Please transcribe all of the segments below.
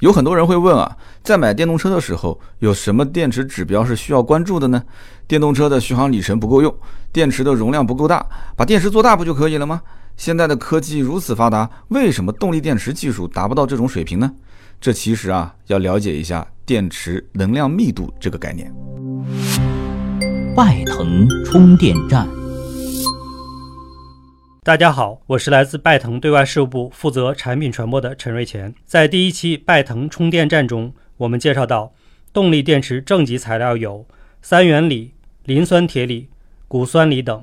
有很多人会问啊，在买电动车的时候，有什么电池指标是需要关注的呢？电动车的续航里程不够用，电池的容量不够大，把电池做大不就可以了吗？现在的科技如此发达，为什么动力电池技术达不到这种水平呢？这其实啊，要了解一下电池能量密度这个概念。拜腾充电站。大家好，我是来自拜腾对外事务部负责产品传播的陈瑞乾。在第一期拜腾充电站中，我们介绍到，动力电池正极材料有三元锂、磷酸铁锂、钴酸锂等，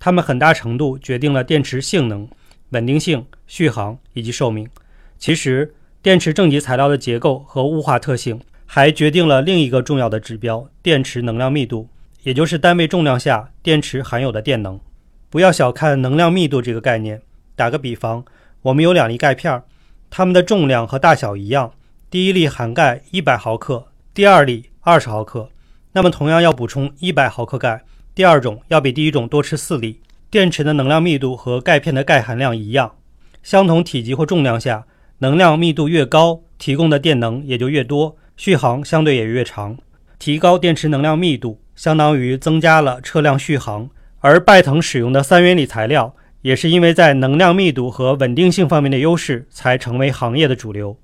它们很大程度决定了电池性能、稳定性、续航以及寿命。其实，电池正极材料的结构和物化特性，还决定了另一个重要的指标——电池能量密度，也就是单位重量下电池含有的电能。不要小看能量密度这个概念。打个比方，我们有两粒钙片，它们的重量和大小一样，第一粒含钙一百毫克，第二粒二十毫克。那么同样要补充一百毫克钙，第二种要比第一种多吃四粒。电池的能量密度和钙片的钙含量一样，相同体积或重量下，能量密度越高，提供的电能也就越多，续航相对也越长。提高电池能量密度，相当于增加了车辆续航。而拜腾使用的三元锂材料，也是因为在能量密度和稳定性方面的优势，才成为行业的主流。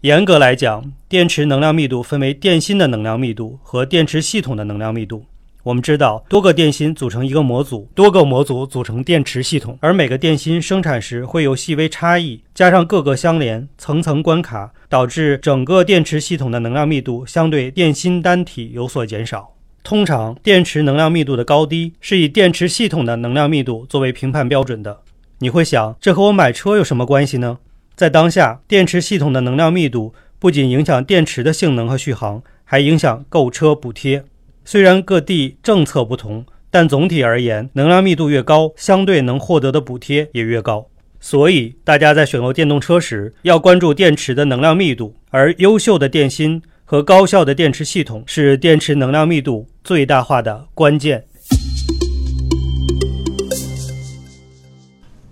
严格来讲，电池能量密度分为电芯的能量密度和电池系统的能量密度。我们知道，多个电芯组成一个模组，多个模组组成电池系统，而每个电芯生产时会有细微差异，加上各个相连、层层关卡，导致整个电池系统的能量密度相对电芯单体有所减少。通常，电池能量密度的高低是以电池系统的能量密度作为评判标准的。你会想，这和我买车有什么关系呢？在当下，电池系统的能量密度不仅影响电池的性能和续航，还影响购车补贴。虽然各地政策不同，但总体而言，能量密度越高，相对能获得的补贴也越高。所以，大家在选购电动车时，要关注电池的能量密度，而优秀的电芯。和高效的电池系统是电池能量密度最大化的关键。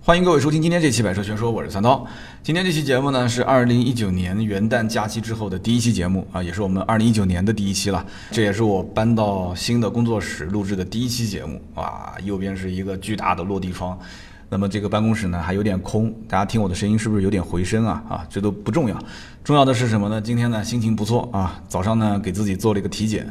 欢迎各位收听今天这期《百车全说》，我是三刀。今天这期节目呢是二零一九年元旦假期之后的第一期节目啊，也是我们二零一九年的第一期了。这也是我搬到新的工作室录制的第一期节目啊。右边是一个巨大的落地窗。那么这个办公室呢还有点空，大家听我的声音是不是有点回声啊？啊，这都不重要，重要的是什么呢？今天呢心情不错啊，早上呢给自己做了一个体检，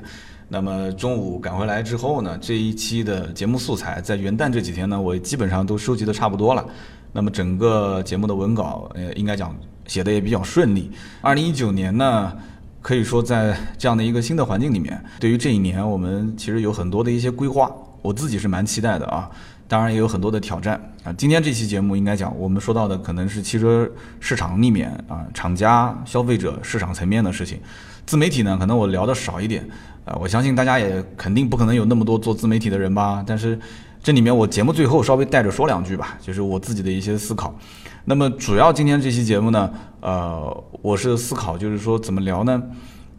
那么中午赶回来之后呢，这一期的节目素材在元旦这几天呢，我基本上都收集的差不多了。那么整个节目的文稿，呃，应该讲写的也比较顺利。二零一九年呢，可以说在这样的一个新的环境里面，对于这一年我们其实有很多的一些规划，我自己是蛮期待的啊。当然也有很多的挑战啊！今天这期节目应该讲，我们说到的可能是汽车市场里面啊，厂家、消费者市场层面的事情。自媒体呢，可能我聊的少一点啊。我相信大家也肯定不可能有那么多做自媒体的人吧。但是这里面我节目最后稍微带着说两句吧，就是我自己的一些思考。那么主要今天这期节目呢，呃，我是思考就是说怎么聊呢？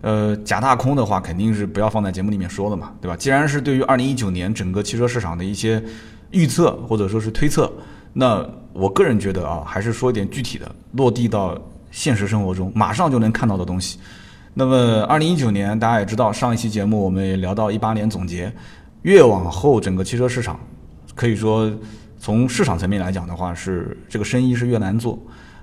呃，假大空的话肯定是不要放在节目里面说的嘛，对吧？既然是对于二零一九年整个汽车市场的一些。预测或者说是推测，那我个人觉得啊，还是说一点具体的，落地到现实生活中，马上就能看到的东西。那么，二零一九年大家也知道，上一期节目我们也聊到一八年总结，越往后整个汽车市场，可以说从市场层面来讲的话，是这个生意是越难做。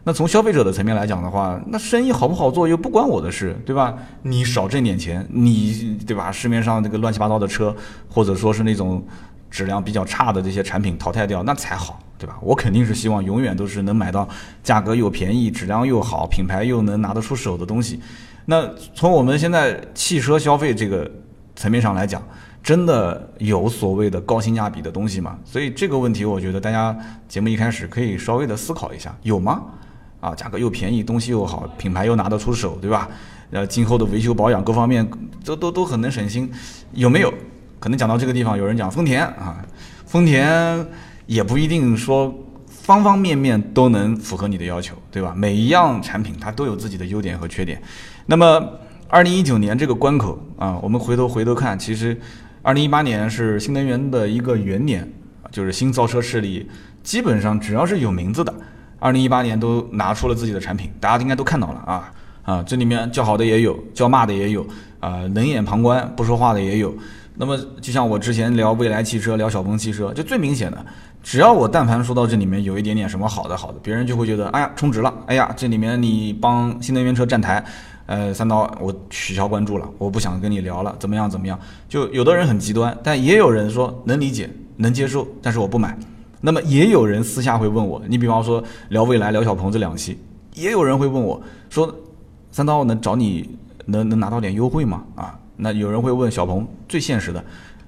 那从消费者的层面来讲的话，那生意好不好做又不关我的事，对吧？你少挣点钱，你对吧？市面上这个乱七八糟的车，或者说是那种。质量比较差的这些产品淘汰掉，那才好，对吧？我肯定是希望永远都是能买到价格又便宜、质量又好、品牌又能拿得出手的东西。那从我们现在汽车消费这个层面上来讲，真的有所谓的高性价比的东西吗？所以这个问题，我觉得大家节目一开始可以稍微的思考一下，有吗？啊，价格又便宜，东西又好，品牌又拿得出手，对吧？呃，今后的维修保养各方面都都都很能省心，有没有？可能讲到这个地方，有人讲丰田啊，丰田也不一定说方方面面都能符合你的要求，对吧？每一样产品它都有自己的优点和缺点。那么，二零一九年这个关口啊，我们回头回头看，其实二零一八年是新能源的一个元年，就是新造车势力基本上只要是有名字的，二零一八年都拿出了自己的产品，大家应该都看到了啊。啊，这里面叫好的也有，叫骂的也有，啊，冷眼旁观不说话的也有。那么就像我之前聊蔚来汽车，聊小鹏汽车，就最明显的，只要我但凡说到这里面有一点点什么好的好的，别人就会觉得，哎呀，充值了，哎呀，这里面你帮新能源车站台，呃，三刀我取消关注了，我不想跟你聊了，怎么样怎么样？就有的人很极端，但也有人说能理解，能接受，但是我不买。那么也有人私下会问我，你比方说聊蔚来、聊小鹏这两期，也有人会问我说，三刀能找你能能拿到点优惠吗？啊？那有人会问小鹏最现实的，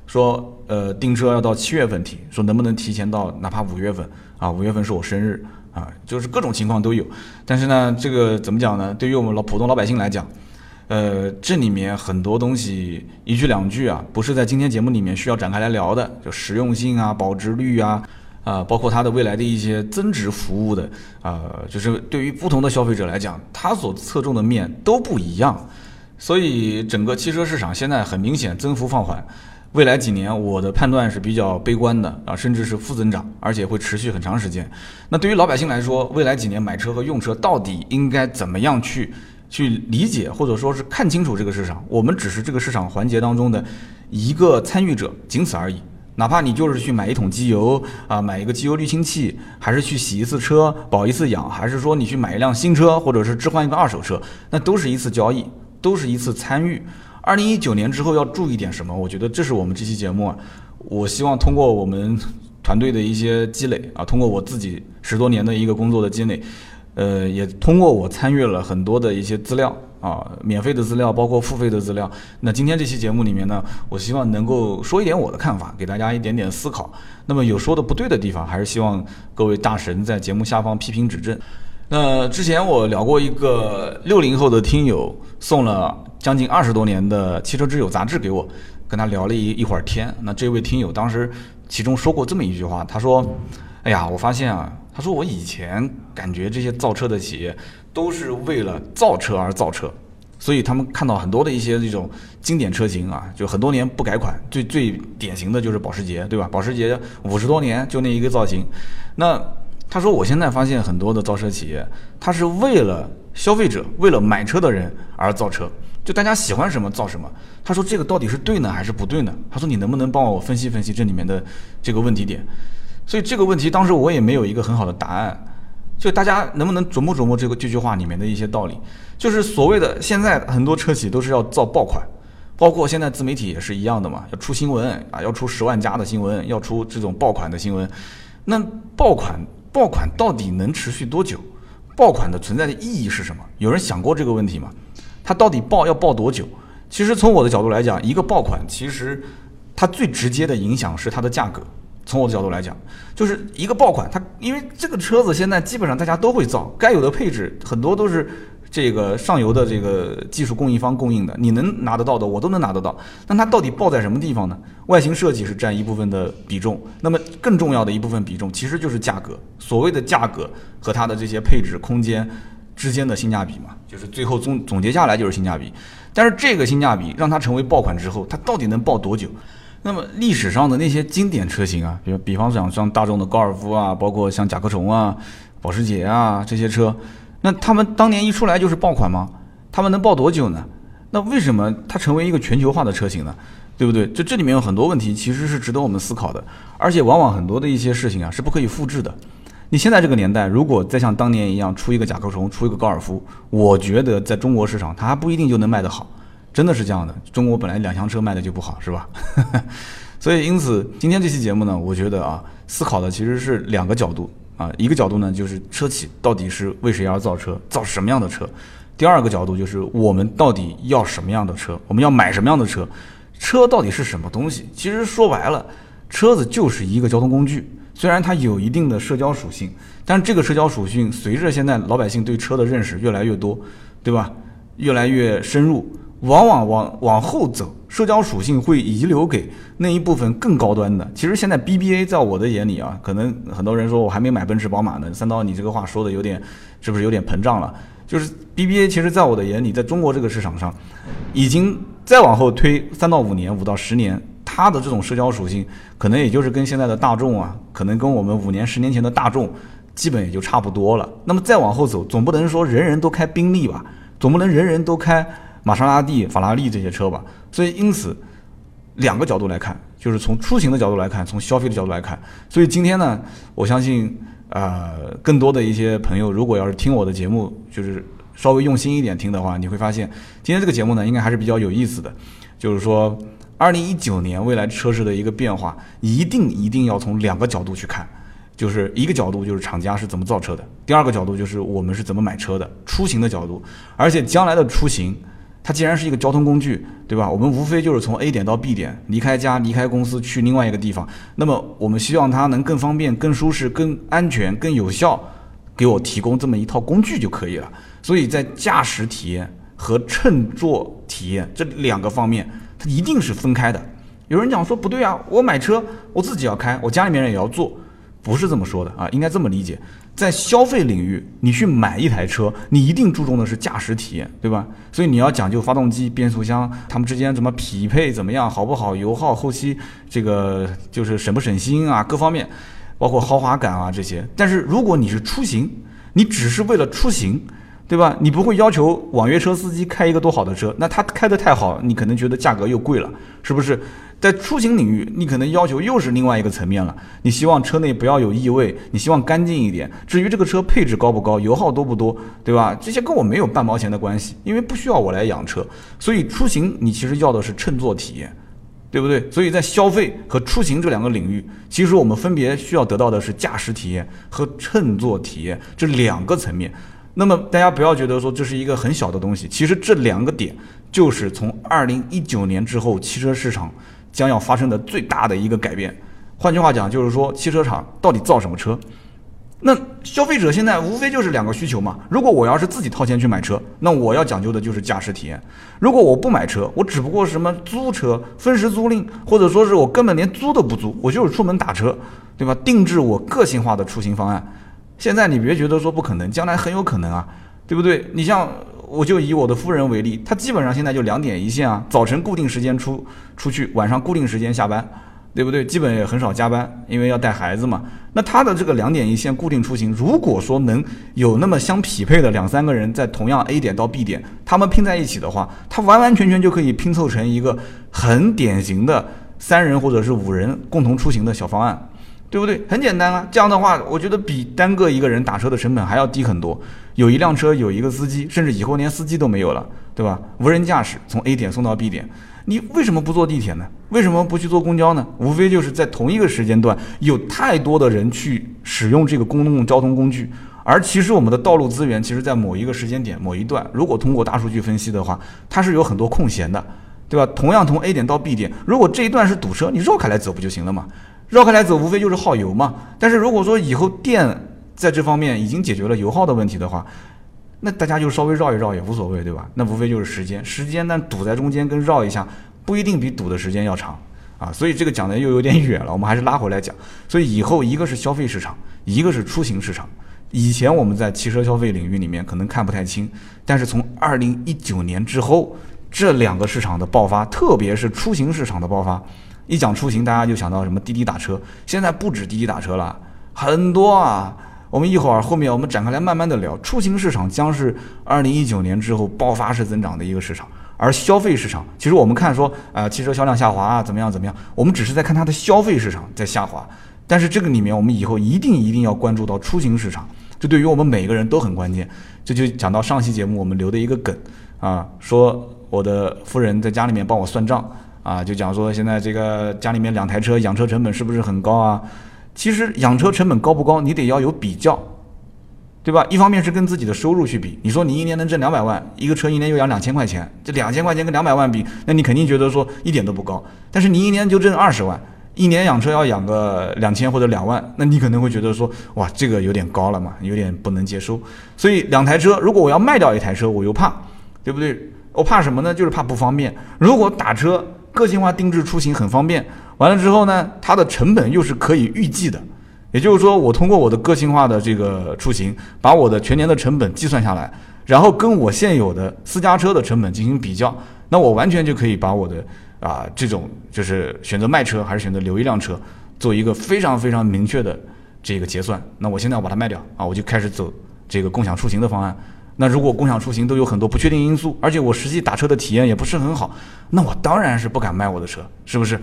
说呃订车要到七月份提，说能不能提前到哪怕五月份啊？五月份是我生日啊，就是各种情况都有。但是呢，这个怎么讲呢？对于我们老普通老百姓来讲，呃，这里面很多东西一句两句啊，不是在今天节目里面需要展开来聊的，就实用性啊、保值率啊，啊，包括它的未来的一些增值服务的啊，就是对于不同的消费者来讲，它所侧重的面都不一样。所以整个汽车市场现在很明显增幅放缓，未来几年我的判断是比较悲观的啊，甚至是负增长，而且会持续很长时间。那对于老百姓来说，未来几年买车和用车到底应该怎么样去去理解，或者说是看清楚这个市场？我们只是这个市场环节当中的一个参与者，仅此而已。哪怕你就是去买一桶机油啊，买一个机油滤清器，还是去洗一次车、保一次养，还是说你去买一辆新车，或者是置换一个二手车，那都是一次交易。都是一次参与。二零一九年之后要注意点什么？我觉得这是我们这期节目啊，我希望通过我们团队的一些积累啊，通过我自己十多年的一个工作的积累，呃，也通过我参与了很多的一些资料啊，免费的资料，包括付费的资料。那今天这期节目里面呢，我希望能够说一点我的看法，给大家一点点思考。那么有说的不对的地方，还是希望各位大神在节目下方批评指正。那之前我聊过一个六零后的听友送了将近二十多年的《汽车之友》杂志给我，跟他聊了一一会儿天。那这位听友当时其中说过这么一句话，他说：“哎呀，我发现啊，他说我以前感觉这些造车的企业都是为了造车而造车，所以他们看到很多的一些这种经典车型啊，就很多年不改款，最最典型的就是保时捷，对吧？保时捷五十多年就那一个造型，那。”他说：“我现在发现很多的造车企业，他是为了消费者、为了买车的人而造车，就大家喜欢什么造什么。”他说：“这个到底是对呢，还是不对呢？”他说：“你能不能帮我分析分析这里面的这个问题点？”所以这个问题当时我也没有一个很好的答案。就大家能不能琢磨琢磨这个这句话里面的一些道理？就是所谓的现在很多车企都是要造爆款，包括现在自媒体也是一样的嘛，要出新闻啊，要出十万加的新闻，要出这种爆款的新闻。那爆款。爆款到底能持续多久？爆款的存在的意义是什么？有人想过这个问题吗？它到底爆要爆多久？其实从我的角度来讲，一个爆款其实它最直接的影响是它的价格。从我的角度来讲，就是一个爆款，它因为这个车子现在基本上大家都会造，该有的配置很多都是。这个上游的这个技术供应方供应的，你能拿得到的，我都能拿得到。那它到底爆在什么地方呢？外形设计是占一部分的比重，那么更重要的一部分比重其实就是价格。所谓的价格和它的这些配置空间之间的性价比嘛，就是最后总总结下来就是性价比。但是这个性价比让它成为爆款之后，它到底能爆多久？那么历史上的那些经典车型啊，比如比方讲像大众的高尔夫啊，包括像甲壳虫啊、保时捷啊这些车。那他们当年一出来就是爆款吗？他们能爆多久呢？那为什么它成为一个全球化的车型呢？对不对？就这里面有很多问题，其实是值得我们思考的。而且往往很多的一些事情啊是不可以复制的。你现在这个年代，如果再像当年一样出一个甲壳虫，出一个高尔夫，我觉得在中国市场它还不一定就能卖得好。真的是这样的。中国本来两厢车卖的就不好，是吧？所以因此今天这期节目呢，我觉得啊，思考的其实是两个角度。啊，一个角度呢，就是车企到底是为谁而造车，造什么样的车；第二个角度就是我们到底要什么样的车，我们要买什么样的车，车到底是什么东西？其实说白了，车子就是一个交通工具，虽然它有一定的社交属性，但是这个社交属性随着现在老百姓对车的认识越来越多，对吧？越来越深入。往往往往后走，社交属性会遗留给那一部分更高端的。其实现在 BBA 在我的眼里啊，可能很多人说我还没买奔驰宝马呢。三刀，你这个话说的有点，是不是有点膨胀了？就是 BBA，其实在我的眼里，在中国这个市场上，已经再往后推三到五年，五到十年，它的这种社交属性，可能也就是跟现在的大众啊，可能跟我们五年、十年前的大众，基本也就差不多了。那么再往后走，总不能说人人都开宾利吧？总不能人人都开玛莎拉蒂、法拉利这些车吧？所以因此，两个角度来看，就是从出行的角度来看，从消费的角度来看。所以今天呢，我相信，呃，更多的一些朋友，如果要是听我的节目，就是稍微用心一点听的话，你会发现，今天这个节目呢，应该还是比较有意思的。就是说，二零一九年未来车市的一个变化，一定一定要从两个角度去看。就是一个角度，就是厂家是怎么造车的；第二个角度就是我们是怎么买车的，出行的角度。而且将来的出行，它既然是一个交通工具，对吧？我们无非就是从 A 点到 B 点，离开家、离开公司去另外一个地方。那么我们希望它能更方便、更舒适、更安全、更有效，给我提供这么一套工具就可以了。所以在驾驶体验和乘坐体验这两个方面，它一定是分开的。有人讲说不对啊，我买车我自己要开，我家里面人也要坐。不是这么说的啊，应该这么理解，在消费领域，你去买一台车，你一定注重的是驾驶体验，对吧？所以你要讲究发动机、变速箱，它们之间怎么匹配，怎么样，好不好，油耗，后期这个就是省不省心啊，各方面，包括豪华感啊这些。但是如果你是出行，你只是为了出行，对吧？你不会要求网约车司机开一个多好的车，那他开得太好，你可能觉得价格又贵了，是不是？在出行领域，你可能要求又是另外一个层面了。你希望车内不要有异味，你希望干净一点。至于这个车配置高不高，油耗多不多，对吧？这些跟我没有半毛钱的关系，因为不需要我来养车。所以出行你其实要的是乘坐体验，对不对？所以在消费和出行这两个领域，其实我们分别需要得到的是驾驶体验和乘坐体验这两个层面。那么大家不要觉得说这是一个很小的东西，其实这两个点就是从二零一九年之后汽车市场。将要发生的最大的一个改变，换句话讲，就是说汽车厂到底造什么车？那消费者现在无非就是两个需求嘛。如果我要是自己掏钱去买车，那我要讲究的就是驾驶体验；如果我不买车，我只不过什么租车、分时租赁，或者说是我根本连租都不租，我就是出门打车，对吧？定制我个性化的出行方案。现在你别觉得说不可能，将来很有可能啊，对不对？你像。我就以我的夫人为例，她基本上现在就两点一线啊，早晨固定时间出出去，晚上固定时间下班，对不对？基本也很少加班，因为要带孩子嘛。那她的这个两点一线固定出行，如果说能有那么相匹配的两三个人在同样 A 点到 B 点，他们拼在一起的话，他完完全全就可以拼凑成一个很典型的三人或者是五人共同出行的小方案。对不对？很简单啊，这样的话，我觉得比单个一个人打车的成本还要低很多。有一辆车，有一个司机，甚至以后连司机都没有了，对吧？无人驾驶从 A 点送到 B 点，你为什么不坐地铁呢？为什么不去坐公交呢？无非就是在同一个时间段，有太多的人去使用这个公共交通工具，而其实我们的道路资源，其实在某一个时间点、某一段，如果通过大数据分析的话，它是有很多空闲的，对吧？同样从 A 点到 B 点，如果这一段是堵车，你绕开来走不就行了吗？绕开来走，无非就是耗油嘛。但是如果说以后电在这方面已经解决了油耗的问题的话，那大家就稍微绕一绕也无所谓，对吧？那无非就是时间，时间但堵在中间跟绕一下不一定比堵的时间要长啊。所以这个讲的又有点远了，我们还是拉回来讲。所以以后一个是消费市场，一个是出行市场。以前我们在汽车消费领域里面可能看不太清，但是从二零一九年之后，这两个市场的爆发，特别是出行市场的爆发。一讲出行，大家就想到什么滴滴打车。现在不止滴滴打车了，很多啊。我们一会儿后面我们展开来慢慢的聊。出行市场将是二零一九年之后爆发式增长的一个市场，而消费市场，其实我们看说啊，汽车销量下滑啊，怎么样怎么样，我们只是在看它的消费市场在下滑。但是这个里面，我们以后一定一定要关注到出行市场，这对于我们每个人都很关键。这就讲到上期节目我们留的一个梗啊，说我的夫人在家里面帮我算账。啊，就讲说现在这个家里面两台车养车成本是不是很高啊？其实养车成本高不高，你得要有比较，对吧？一方面是跟自己的收入去比，你说你一年能挣两百万，一个车一年又养两千块钱，这两千块钱跟两百万比，那你肯定觉得说一点都不高。但是你一年就挣二十万，一年养车要养个两千或者两万，那你可能会觉得说哇，这个有点高了嘛，有点不能接受。所以两台车，如果我要卖掉一台车，我又怕，对不对？我怕什么呢？就是怕不方便。如果打车。个性化定制出行很方便，完了之后呢，它的成本又是可以预计的，也就是说，我通过我的个性化的这个出行，把我的全年的成本计算下来，然后跟我现有的私家车的成本进行比较，那我完全就可以把我的啊这种就是选择卖车还是选择留一辆车，做一个非常非常明确的这个结算。那我现在要把它卖掉啊，我就开始走这个共享出行的方案那如果共享出行都有很多不确定因素，而且我实际打车的体验也不是很好，那我当然是不敢卖我的车，是不是？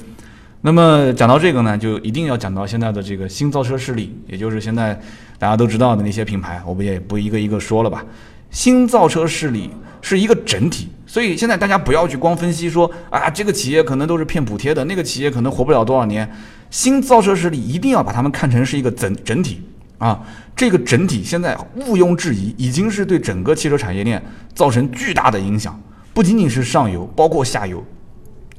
那么讲到这个呢，就一定要讲到现在的这个新造车势力，也就是现在大家都知道的那些品牌，我们也不一个一个说了吧。新造车势力是一个整体，所以现在大家不要去光分析说啊，这个企业可能都是骗补贴的，那个企业可能活不了多少年。新造车势力一定要把他们看成是一个整整体啊，这个整体现在毋庸置疑，已经是对整个汽车产业链造成巨大的影响，不仅仅是上游，包括下游。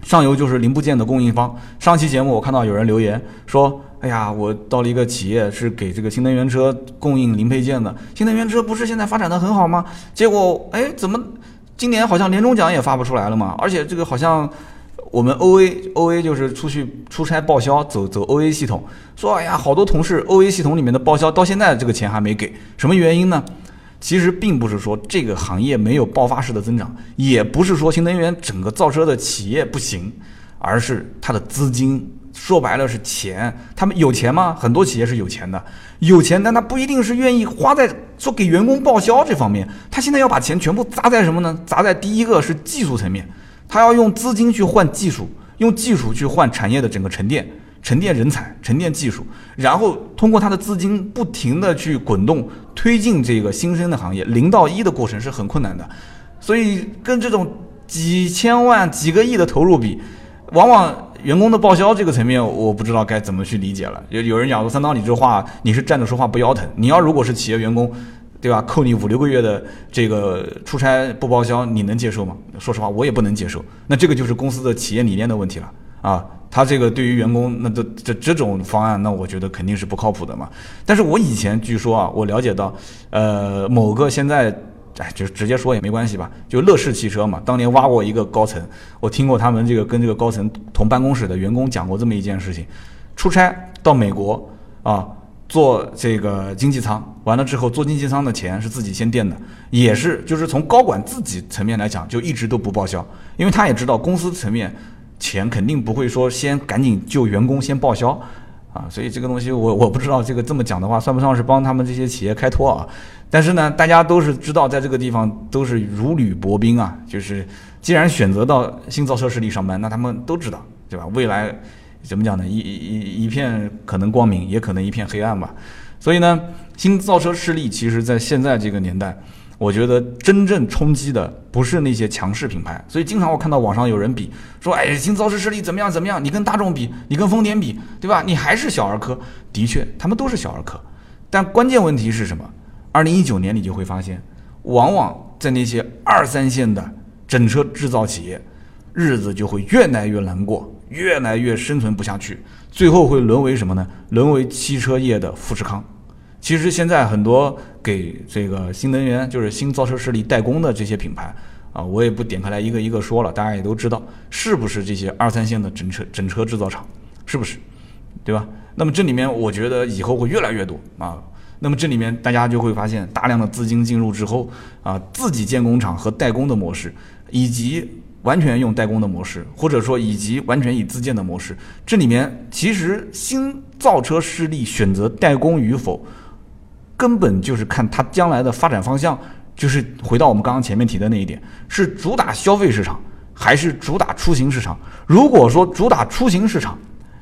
上游就是零部件的供应方。上期节目我看到有人留言说：“哎呀，我到了一个企业是给这个新能源车供应零配件的，新能源车不是现在发展的很好吗？结果哎，怎么今年好像年终奖也发不出来了嘛？而且这个好像我们 OA OA 就是出去出差报销走走 OA 系统，说哎呀，好多同事 OA 系统里面的报销到现在这个钱还没给，什么原因呢？”其实并不是说这个行业没有爆发式的增长，也不是说新能源整个造车的企业不行，而是它的资金，说白了是钱。他们有钱吗？很多企业是有钱的，有钱，但他不一定是愿意花在说给员工报销这方面。他现在要把钱全部砸在什么呢？砸在第一个是技术层面，他要用资金去换技术，用技术去换产业的整个沉淀。沉淀人才，沉淀技术，然后通过他的资金不停的去滚动，推进这个新生的行业。零到一的过程是很困难的，所以跟这种几千万、几个亿的投入比，往往员工的报销这个层面，我不知道该怎么去理解了。有有人讲说，三刀，你这话你是站着说话不腰疼。你要如果是企业员工，对吧？扣你五六个月的这个出差不报销，你能接受吗？说实话，我也不能接受。那这个就是公司的企业理念的问题了啊。他这个对于员工，那这这这种方案，那我觉得肯定是不靠谱的嘛。但是我以前据说啊，我了解到，呃，某个现在，哎，就直接说也没关系吧。就乐视汽车嘛，当年挖过一个高层，我听过他们这个跟这个高层同办公室的员工讲过这么一件事情：出差到美国啊，做这个经济舱，完了之后坐经济舱的钱是自己先垫的，也是就是从高管自己层面来讲，就一直都不报销，因为他也知道公司层面。钱肯定不会说先赶紧就员工先报销，啊，所以这个东西我我不知道这个这么讲的话算不算是帮他们这些企业开脱啊？但是呢，大家都是知道在这个地方都是如履薄冰啊，就是既然选择到新造车势力上班，那他们都知道，对吧？未来怎么讲呢？一一一片可能光明，也可能一片黑暗吧。所以呢，新造车势力其实在现在这个年代。我觉得真正冲击的不是那些强势品牌，所以经常我看到网上有人比说，哎，新造车势力怎么样怎么样？你跟大众比，你跟丰田比，对吧？你还是小儿科。的确，他们都是小儿科，但关键问题是什么？二零一九年你就会发现，往往在那些二三线的整车制造企业，日子就会越来越难过，越来越生存不下去，最后会沦为什么呢？沦为汽车业的富士康。其实现在很多给这个新能源，就是新造车势力代工的这些品牌啊，我也不点开来一个一个说了，大家也都知道是不是这些二三线的整车整车制造厂，是不是？对吧？那么这里面我觉得以后会越来越多啊。那么这里面大家就会发现大量的资金进入之后啊，自己建工厂和代工的模式，以及完全用代工的模式，或者说以及完全以自建的模式，这里面其实新造车势力选择代工与否。根本就是看它将来的发展方向，就是回到我们刚刚前面提的那一点，是主打消费市场还是主打出行市场？如果说主打出行市场，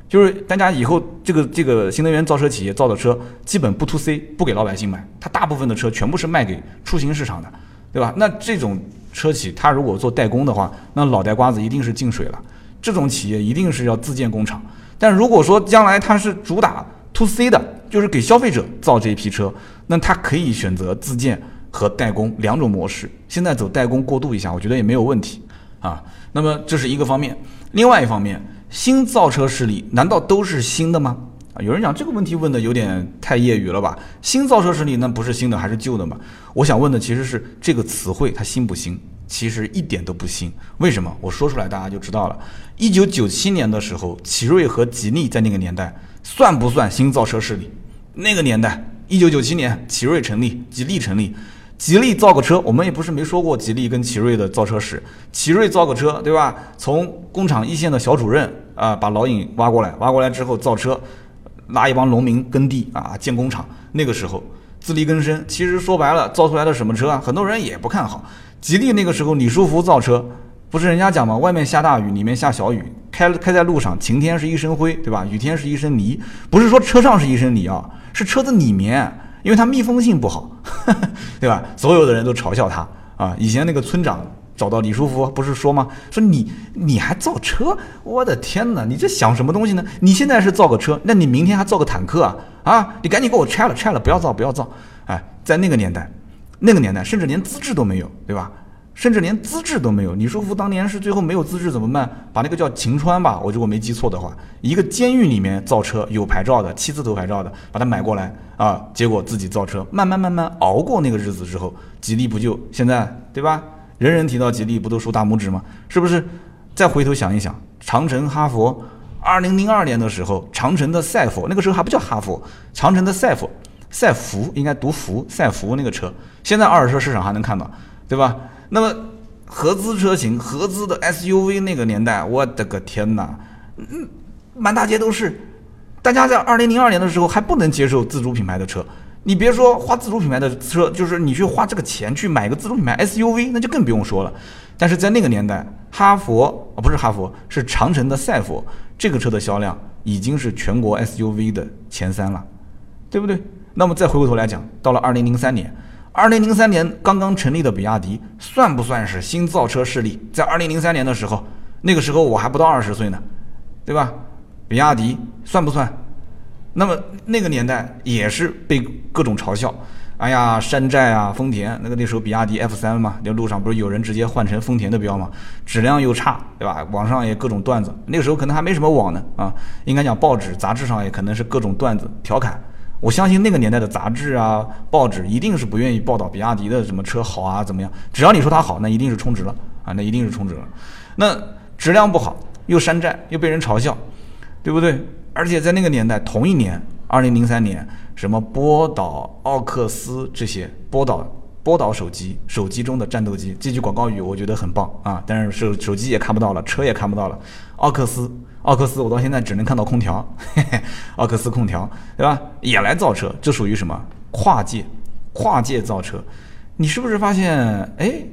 就是大家以后这个这个新能源造车企业造的车基本不 to C，不给老百姓买，它大部分的车全部是卖给出行市场的，对吧？那这种车企它如果做代工的话，那脑袋瓜子一定是进水了。这种企业一定是要自建工厂。但如果说将来它是主打 to C 的，就是给消费者造这一批车，那他可以选择自建和代工两种模式。现在走代工过渡一下，我觉得也没有问题啊。那么这是一个方面，另外一方面，新造车势力难道都是新的吗？有人讲这个问题问的有点太业余了吧？新造车势力那不是新的还是旧的嘛？我想问的其实是这个词汇它新不新？其实一点都不新。为什么？我说出来大家就知道了。一九九七年的时候，奇瑞和吉利在那个年代算不算新造车势力？那个年代，一九九七年，奇瑞成立，吉利成立，吉利造个车，我们也不是没说过吉利跟奇瑞的造车史。奇瑞造个车，对吧？从工厂一线的小主任啊，把老尹挖过来，挖过来之后造车，拉一帮农民耕地啊，建工厂。那个时候，自力更生。其实说白了，造出来的什么车啊？很多人也不看好。吉利那个时候，李书福造车，不是人家讲吗？外面下大雨，里面下小雨，开开在路上，晴天是一身灰，对吧？雨天是一身泥。不是说车上是一身泥啊，是车子里面，因为它密封性不好，对吧？所有的人都嘲笑他啊。以前那个村长。找到李书福不是说吗？说你你还造车，我的天哪！你这想什么东西呢？你现在是造个车，那你明天还造个坦克啊？啊！你赶紧给我拆了，拆了，不要造，不要造！哎，在那个年代，那个年代甚至连资质都没有，对吧？甚至连资质都没有。李书福当年是最后没有资质怎么办？把那个叫秦川吧，我如果没记错的话，一个监狱里面造车有牌照的，七字头牌照的，把它买过来啊，结果自己造车，慢慢慢慢熬过那个日子之后，吉利不就现在对吧？人人提到吉利，不都竖大拇指吗？是不是？再回头想一想，长城、哈佛，二零零二年的时候，长城的赛佛，那个时候还不叫哈佛，长城的赛佛，赛福应该读福，赛福那个车，现在二手车市场还能看到，对吧？那么合资车型，合资的 SUV 那个年代，我的个天哪，嗯，满大街都是。大家在二零零二年的时候还不能接受自主品牌的车。你别说花自主品牌的车，就是你去花这个钱去买个自主品牌 SUV，那就更不用说了。但是在那个年代，哈佛啊不是哈佛，是长城的赛佛这个车的销量已经是全国 SUV 的前三了，对不对？那么再回过头来讲，到了二零零三年，二零零三年刚刚成立的比亚迪，算不算是新造车势力？在二零零三年的时候，那个时候我还不到二十岁呢，对吧？比亚迪算不算？那么那个年代也是被各种嘲笑，哎呀，山寨啊，丰田那个那时候比亚迪 F 三嘛，那路上不是有人直接换成丰田的标嘛，质量又差，对吧？网上也各种段子，那个时候可能还没什么网呢啊，应该讲报纸杂志上也可能是各种段子调侃。我相信那个年代的杂志啊报纸一定是不愿意报道比亚迪的什么车好啊怎么样，只要你说它好，那一定是充值了啊，那一定是充值了。那质量不好又山寨又被人嘲笑，对不对？而且在那个年代，同一年，二零零三年，什么波导、奥克斯这些波导、波导手机，手机中的战斗机，这句广告语我觉得很棒啊！但是手手机也看不到了，车也看不到了。奥克斯，奥克斯，我到现在只能看到空调，嘿嘿，奥克斯空调，对吧？也来造车，这属于什么跨界？跨界造车，你是不是发现？哎，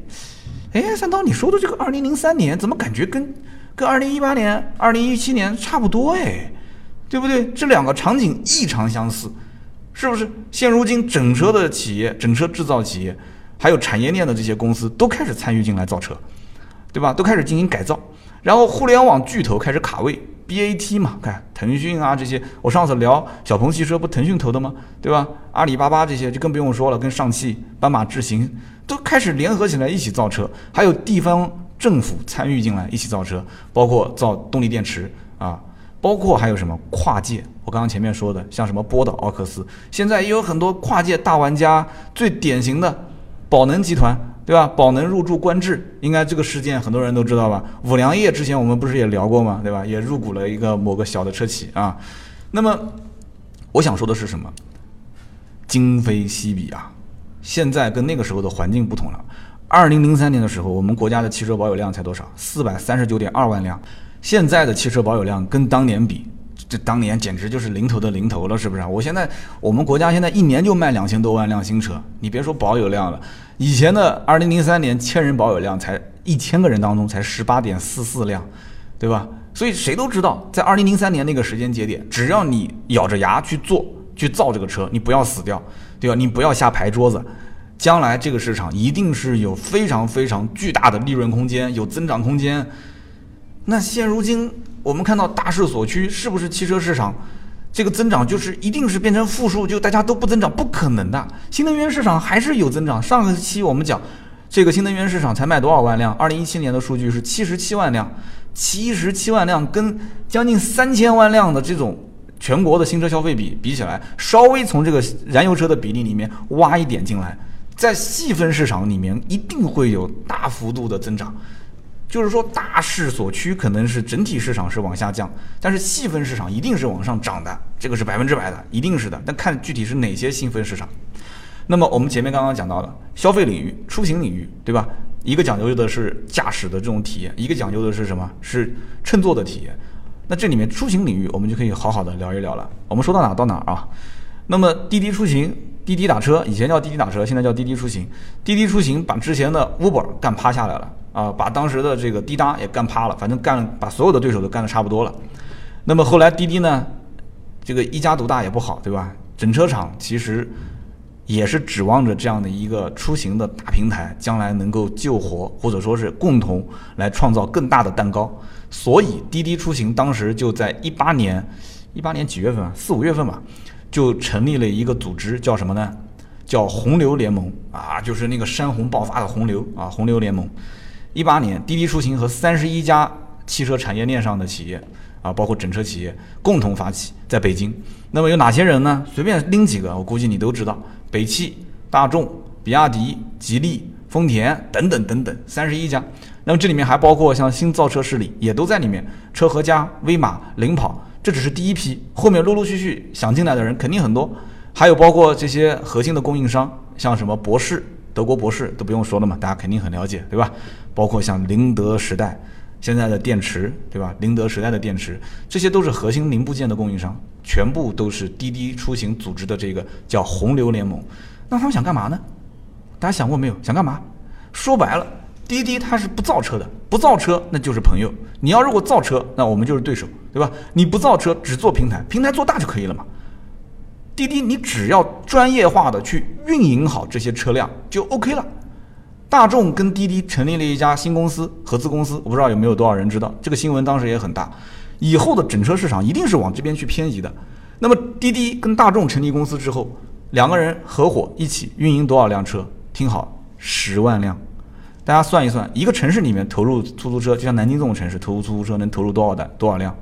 哎，三刀，你说的这个二零零三年，怎么感觉跟跟二零一八年、二零一七年差不多？哎。对不对？这两个场景异常相似，是不是？现如今整车的企业、整车制造企业，还有产业链的这些公司都开始参与进来造车，对吧？都开始进行改造。然后互联网巨头开始卡位，BAT 嘛，看腾讯啊这些。我上次聊小鹏汽车，不腾讯投的吗？对吧？阿里巴巴这些就更不用说了，跟上汽、斑马智行都开始联合起来一起造车，还有地方政府参与进来一起造车，包括造动力电池啊。包括还有什么跨界？我刚刚前面说的，像什么波导、奥克斯，现在也有很多跨界大玩家。最典型的宝能集团，对吧？宝能入驻观致，应该这个事件很多人都知道吧？五粮液之前我们不是也聊过吗？对吧？也入股了一个某个小的车企啊。那么我想说的是什么？今非昔比啊！现在跟那个时候的环境不同了。二零零三年的时候，我们国家的汽车保有量才多少？四百三十九点二万辆。现在的汽车保有量跟当年比，这当年简直就是零头的零头了，是不是？我现在我们国家现在一年就卖两千多万辆新车，你别说保有量了，以前的二零零三年千人保有量才一千个人当中才十八点四四辆，对吧？所以谁都知道，在二零零三年那个时间节点，只要你咬着牙去做去造这个车，你不要死掉，对吧？你不要下牌桌子，将来这个市场一定是有非常非常巨大的利润空间，有增长空间。那现如今我们看到大势所趋，是不是汽车市场这个增长就是一定是变成负数，就大家都不增长？不可能的，新能源市场还是有增长。上个期我们讲这个新能源市场才卖多少万辆？二零一七年的数据是七十七万辆，七十七万辆跟将近三千万辆的这种全国的新车消费比比起来，稍微从这个燃油车的比例里面挖一点进来，在细分市场里面一定会有大幅度的增长。就是说，大势所趋可能是整体市场是往下降，但是细分市场一定是往上涨的，这个是百分之百的，一定是的。但看具体是哪些细分市场。那么我们前面刚刚讲到了消费领域、出行领域，对吧？一个讲究的是驾驶的这种体验，一个讲究的是什么？是乘坐的体验。那这里面出行领域，我们就可以好好的聊一聊了。我们说到哪到哪啊？那么滴滴出行滴滴打车以前叫滴滴打车，现在叫滴滴出行。滴滴出行把之前的 Uber 干趴下来了啊，把当时的这个滴答也干趴了，反正干把所有的对手都干得差不多了。那么后来滴滴呢，这个一家独大也不好，对吧？整车厂其实也是指望着这样的一个出行的大平台，将来能够救活或者说是共同来创造更大的蛋糕。所以滴滴出行当时就在一八年，一八年几月份啊？四五月份吧，就成立了一个组织，叫什么呢？叫洪流联盟啊，就是那个山洪爆发的洪流啊，洪流联盟。一八年，滴滴出行和三十一家汽车产业链上的企业啊，包括整车企业共同发起，在北京。那么有哪些人呢？随便拎几个，我估计你都知道：北汽、大众、比亚迪、吉利、丰田等等等等，三十一家。那么这里面还包括像新造车势力也都在里面，车和家、威马、领跑，这只是第一批，后面陆陆续续想进来的人肯定很多。还有包括这些核心的供应商，像什么博世、德国博世都不用说了嘛，大家肯定很了解，对吧？包括像宁德时代现在的电池，对吧？宁德时代的电池，这些都是核心零部件的供应商，全部都是滴滴出行组织的这个叫洪流联盟。那他们想干嘛呢？大家想过没有？想干嘛？说白了，滴滴它是不造车的，不造车那就是朋友。你要如果造车，那我们就是对手，对吧？你不造车，只做平台，平台做大就可以了嘛。滴滴，你只要专业化的去运营好这些车辆就 OK 了。大众跟滴滴成立了一家新公司，合资公司，我不知道有没有多少人知道，这个新闻当时也很大。以后的整车市场一定是往这边去偏移的。那么滴滴跟大众成立公司之后，两个人合伙一起运营多少辆车？听好，十万辆。大家算一算，一个城市里面投入出租车，就像南京这种城市，投入出租车能投入多少单多少辆？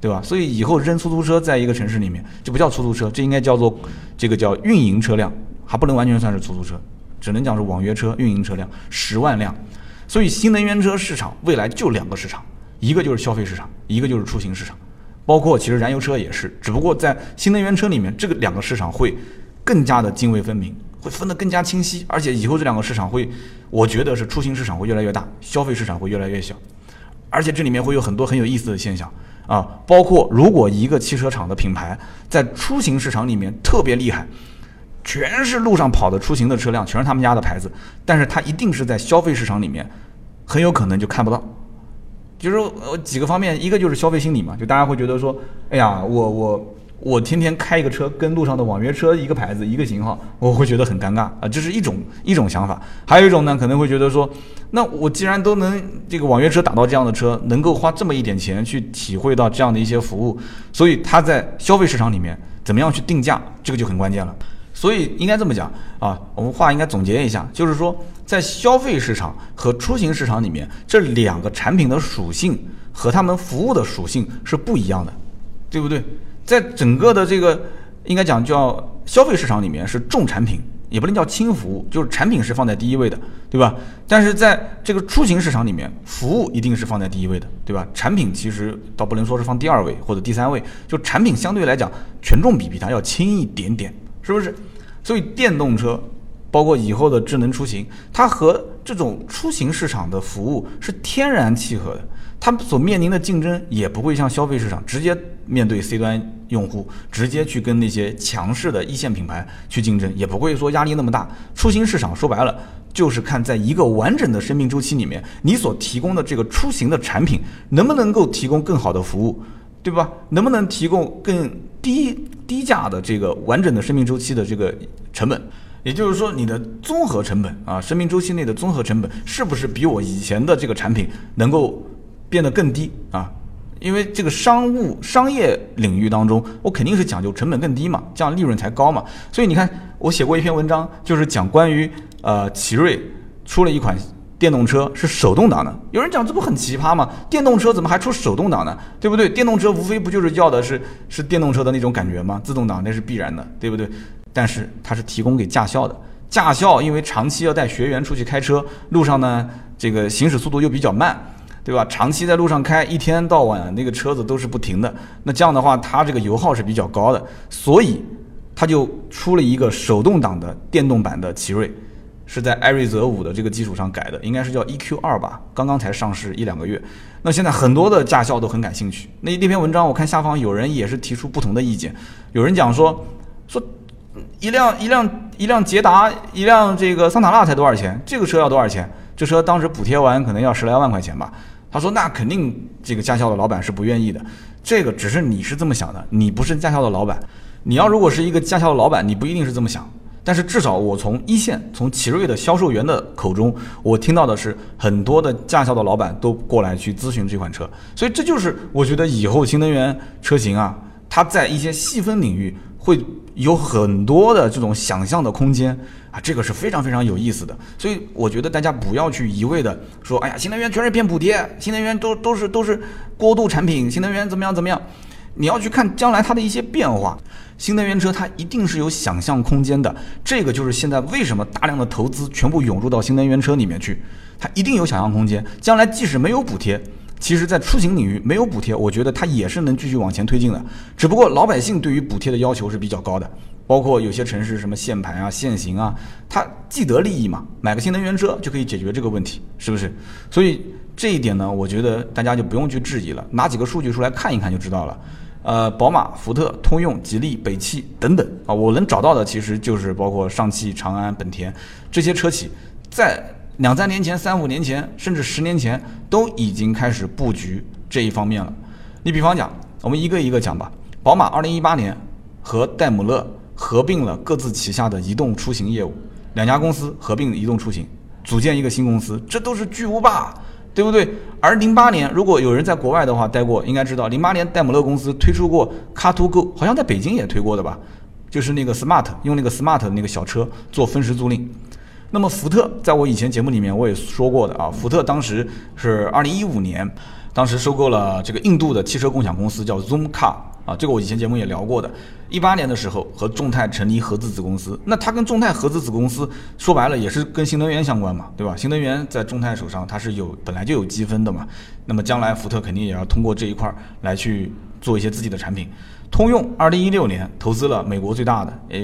对吧？所以以后扔出租车在一个城市里面就不叫出租车，这应该叫做这个叫运营车辆，还不能完全算是出租车，只能讲是网约车运营车辆十万辆。所以新能源车市场未来就两个市场，一个就是消费市场，一个就是出行市场。包括其实燃油车也是，只不过在新能源车里面，这个两个市场会更加的泾渭分明，会分得更加清晰。而且以后这两个市场会，我觉得是出行市场会越来越大，消费市场会越来越小。而且这里面会有很多很有意思的现象。啊，包括如果一个汽车厂的品牌在出行市场里面特别厉害，全是路上跑的出行的车辆，全是他们家的牌子，但是它一定是在消费市场里面，很有可能就看不到。就是呃几个方面，一个就是消费心理嘛，就大家会觉得说，哎呀，我我我天天开一个车，跟路上的网约车一个牌子一个型号，我会觉得很尴尬啊，这是一种一种想法。还有一种呢，可能会觉得说。那我既然都能这个网约车打到这样的车，能够花这么一点钱去体会到这样的一些服务，所以它在消费市场里面怎么样去定价，这个就很关键了。所以应该这么讲啊，我们话应该总结一下，就是说在消费市场和出行市场里面，这两个产品的属性和他们服务的属性是不一样的，对不对？在整个的这个应该讲叫消费市场里面是重产品。也不能叫轻服务，就是产品是放在第一位的，对吧？但是在这个出行市场里面，服务一定是放在第一位的，对吧？产品其实倒不能说是放第二位或者第三位，就产品相对来讲权重比比它要轻一点点，是不是？所以电动车，包括以后的智能出行，它和这种出行市场的服务是天然契合的。它所面临的竞争也不会像消费市场直接面对 C 端用户，直接去跟那些强势的一线品牌去竞争，也不会说压力那么大。出行市场说白了就是看在一个完整的生命周期里面，你所提供的这个出行的产品能不能够提供更好的服务，对吧？能不能提供更低低价的这个完整的生命周期的这个成本？也就是说，你的综合成本啊，生命周期内的综合成本是不是比我以前的这个产品能够？变得更低啊，因为这个商务商业领域当中，我肯定是讲究成本更低嘛，这样利润才高嘛。所以你看，我写过一篇文章，就是讲关于呃，奇瑞出了一款电动车是手动挡的。有人讲这不很奇葩吗？电动车怎么还出手动挡呢？对不对？电动车无非不就是要的是是电动车的那种感觉吗？自动挡那是必然的，对不对？但是它是提供给驾校的，驾校因为长期要带学员出去开车，路上呢这个行驶速度又比较慢。对吧？长期在路上开，一天到晚那个车子都是不停的。那这样的话，它这个油耗是比较高的，所以它就出了一个手动挡的电动版的奇瑞，是在艾瑞泽五的这个基础上改的，应该是叫 EQ 二吧，刚刚才上市一两个月。那现在很多的驾校都很感兴趣。那那篇文章我看下方有人也是提出不同的意见，有人讲说说一辆一辆一辆捷达，一辆这个桑塔纳才多少钱？这个车要多少钱？这车当时补贴完可能要十来万块钱吧。他说那肯定这个驾校的老板是不愿意的。这个只是你是这么想的，你不是驾校的老板。你要如果是一个驾校的老板，你不一定是这么想。但是至少我从一线，从奇瑞的销售员的口中，我听到的是很多的驾校的老板都过来去咨询这款车。所以这就是我觉得以后新能源车型啊，它在一些细分领域会有很多的这种想象的空间啊，这个是非常非常有意思的。所以我觉得大家不要去一味的说，哎呀，新能源全是骗补贴，新能源都都是都是过渡产品，新能源怎么样怎么样。你要去看将来它的一些变化，新能源车它一定是有想象空间的。这个就是现在为什么大量的投资全部涌入到新能源车里面去，它一定有想象空间。将来即使没有补贴，其实在出行领域没有补贴，我觉得它也是能继续往前推进的。只不过老百姓对于补贴的要求是比较高的，包括有些城市什么限牌啊、限行啊，它既得利益嘛，买个新能源车就可以解决这个问题，是不是？所以这一点呢，我觉得大家就不用去质疑了，拿几个数据出来看一看就知道了。呃，宝马、福特、通用、吉利、北汽等等啊，我能找到的其实就是包括上汽、长安、本田这些车企，在两三年前、三五年前，甚至十年前都已经开始布局这一方面了。你比方讲，我们一个一个讲吧。宝马二零一八年和戴姆勒合并了各自旗下的移动出行业务，两家公司合并移动出行，组建一个新公司，这都是巨无霸。对不对？而零八年，如果有人在国外的话待过，应该知道零八年戴姆勒公司推出过 Car2Go，好像在北京也推过的吧？就是那个 Smart，用那个 Smart 的那个小车做分时租赁。那么福特，在我以前节目里面我也说过的啊，福特当时是二零一五年，当时收购了这个印度的汽车共享公司叫 Zoom Car。啊，这个我以前节目也聊过的。一八年的时候和众泰成立合资子公司，那它跟众泰合资子公司说白了也是跟新能源相关嘛，对吧？新能源在众泰手上它是有本来就有积分的嘛。那么将来福特肯定也要通过这一块来去做一些自己的产品。通用二零一六年投资了美国最大的，呃，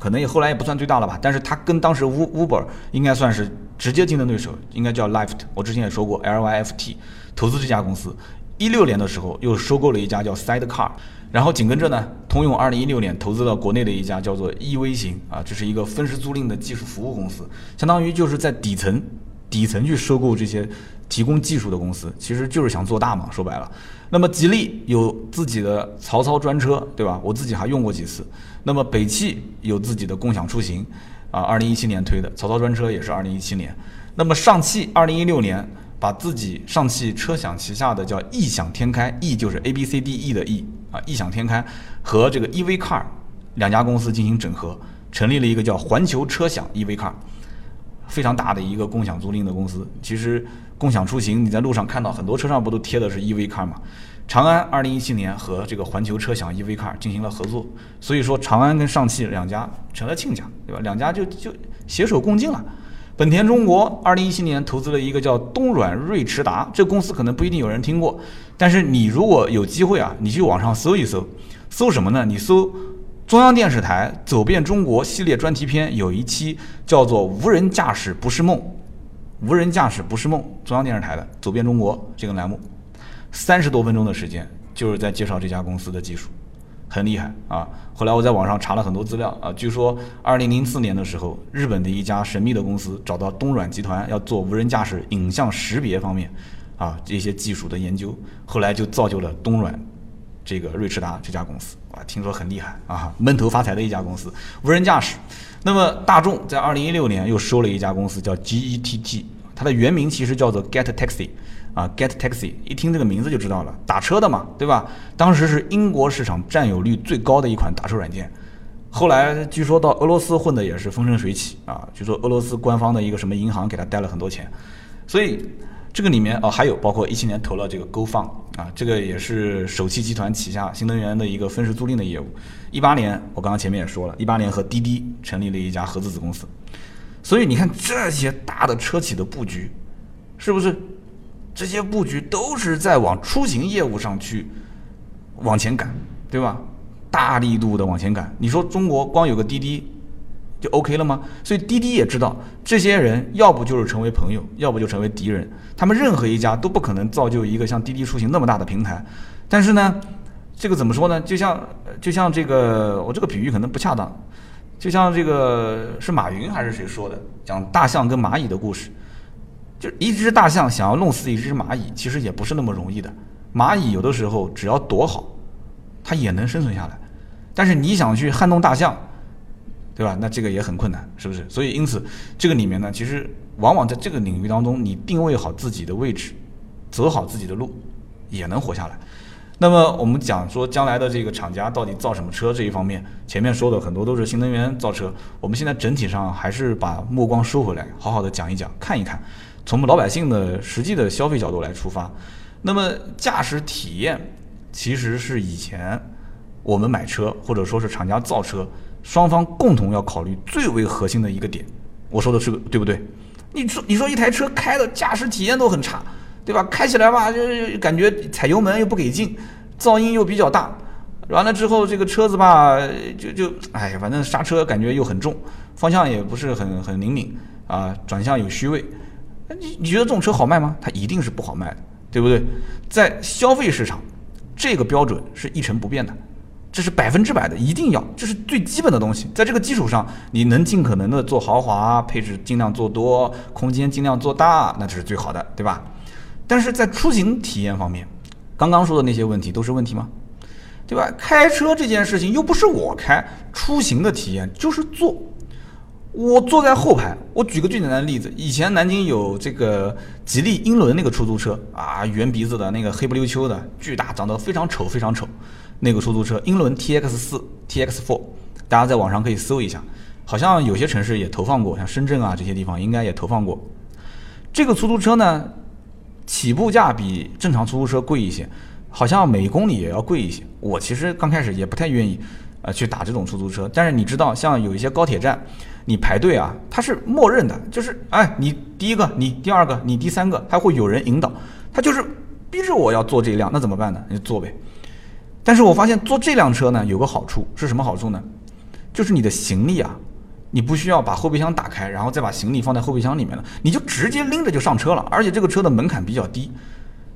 可能也后来也不算最大了吧，但是它跟当时 Uber 应该算是直接竞争对手，应该叫 Lyft。我之前也说过 L Y F T 投资这家公司。一六年的时候又收购了一家叫 Sidecar。然后紧跟着呢，通用二零一六年投资了国内的一家叫做 E V 型啊，这是一个分时租赁的技术服务公司，相当于就是在底层底层去收购这些提供技术的公司，其实就是想做大嘛，说白了。那么吉利有自己的曹操专车，对吧？我自己还用过几次。那么北汽有自己的共享出行，啊，二零一七年推的曹操专车也是二零一七年。那么上汽二零一六年把自己上汽车享旗下的叫异想天开，E 就是 A B C D E 的 E。啊，异想天开和这个 EV Car 两家公司进行整合，成立了一个叫环球车享 EV Car，非常大的一个共享租赁的公司。其实共享出行，你在路上看到很多车上不都贴的是 EV Car 吗？长安二零一七年和这个环球车享 EV Car 进行了合作，所以说长安跟上汽两家成了亲家，对吧？两家就就携手共进了。本田中国二零一七年投资了一个叫东软瑞驰达，这公司可能不一定有人听过，但是你如果有机会啊，你去网上搜一搜，搜什么呢？你搜中央电视台《走遍中国》系列专题片，有一期叫做《无人驾驶不是梦》，无人驾驶不是梦，中央电视台的《走遍中国》这个栏目，三十多分钟的时间，就是在介绍这家公司的技术。很厉害啊！后来我在网上查了很多资料啊，据说二零零四年的时候，日本的一家神秘的公司找到东软集团要做无人驾驶影像识别方面啊这些技术的研究，后来就造就了东软这个瑞驰达这家公司啊，听说很厉害啊，闷头发财的一家公司，无人驾驶。那么大众在二零一六年又收了一家公司叫 GETT，它的原名其实叫做 Get Taxi。啊，Get Taxi，一听这个名字就知道了，打车的嘛，对吧？当时是英国市场占有率最高的一款打车软件，后来据说到俄罗斯混的也是风生水起啊，据说俄罗斯官方的一个什么银行给他贷了很多钱，所以这个里面哦，还有包括一七年投了这个 GoFun 啊，这个也是首汽集团旗下新能源的一个分时租赁的业务。一八年我刚刚前面也说了，一八年和滴滴成立了一家合资子公司，所以你看这些大的车企的布局，是不是？这些布局都是在往出行业务上去往前赶，对吧？大力度的往前赶。你说中国光有个滴滴就 OK 了吗？所以滴滴也知道，这些人要不就是成为朋友，要不就成为敌人。他们任何一家都不可能造就一个像滴滴出行那么大的平台。但是呢，这个怎么说呢？就像就像这个，我这个比喻可能不恰当。就像这个是马云还是谁说的，讲大象跟蚂蚁的故事。就一只大象想要弄死一只蚂蚁，其实也不是那么容易的。蚂蚁有的时候只要躲好，它也能生存下来。但是你想去撼动大象，对吧？那这个也很困难，是不是？所以因此，这个里面呢，其实往往在这个领域当中，你定位好自己的位置，走好自己的路，也能活下来。那么我们讲说将来的这个厂家到底造什么车这一方面，前面说的很多都是新能源造车。我们现在整体上还是把目光收回来，好好的讲一讲，看一看，从老百姓的实际的消费角度来出发。那么驾驶体验其实是以前我们买车或者说是厂家造车双方共同要考虑最为核心的一个点。我说的是对不对？你说你说一台车开的驾驶体验都很差。对吧？开起来吧，就感觉踩油门又不给劲，噪音又比较大。完了之后，这个车子吧，就就哎，反正刹车感觉又很重，方向也不是很很灵敏啊，转向有虚位。你你觉得这种车好卖吗？它一定是不好卖的，对不对？在消费市场，这个标准是一成不变的，这是百分之百的，一定要，这是最基本的东西。在这个基础上，你能尽可能的做豪华，配置尽量做多，空间尽量做大，那就是最好的，对吧？但是在出行体验方面，刚刚说的那些问题都是问题吗？对吧？开车这件事情又不是我开，出行的体验就是坐。我坐在后排，我举个最简单的例子，以前南京有这个吉利英伦那个出租车啊，圆鼻子的那个黑不溜秋的，巨大，长得非常丑，非常丑。那个出租车英伦 TX 四、TX Four，大家在网上可以搜一下，好像有些城市也投放过，像深圳啊这些地方应该也投放过。这个出租车呢？起步价比正常出租车贵一些，好像每公里也要贵一些。我其实刚开始也不太愿意，呃，去打这种出租车。但是你知道，像有一些高铁站，你排队啊，它是默认的，就是哎，你第一个，你第二个，你第三个，还会有人引导，他就是逼着我要坐这辆，那怎么办呢？你就坐呗。但是我发现坐这辆车呢，有个好处是什么好处呢？就是你的行李啊。你不需要把后备箱打开，然后再把行李放在后备箱里面了，你就直接拎着就上车了。而且这个车的门槛比较低，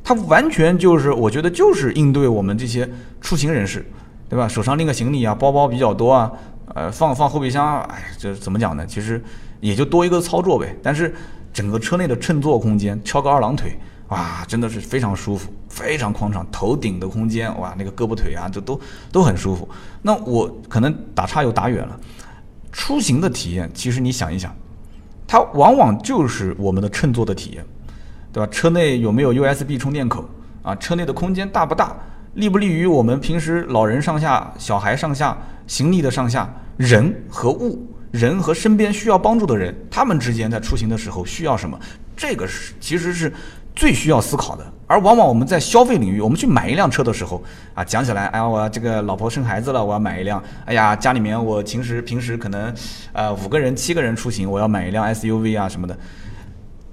它完全就是我觉得就是应对我们这些出行人士，对吧？手上拎个行李啊，包包比较多啊，呃，放放后备箱，哎，这怎么讲呢？其实也就多一个操作呗。但是整个车内的乘坐空间，翘个二郎腿，哇，真的是非常舒服，非常宽敞。头顶的空间，哇，那个胳膊腿啊，这都都很舒服。那我可能打岔又打远了。出行的体验，其实你想一想，它往往就是我们的乘坐的体验，对吧？车内有没有 USB 充电口啊？车内的空间大不大？利不利于我们平时老人上下、小孩上下、行李的上下、人和物、人和身边需要帮助的人，他们之间在出行的时候需要什么？这个是其实是。最需要思考的，而往往我们在消费领域，我们去买一辆车的时候，啊，讲起来，哎呀，我这个老婆生孩子了，我要买一辆。哎呀，家里面我平时平时可能，呃，五个人、七个人出行，我要买一辆 SUV 啊什么的。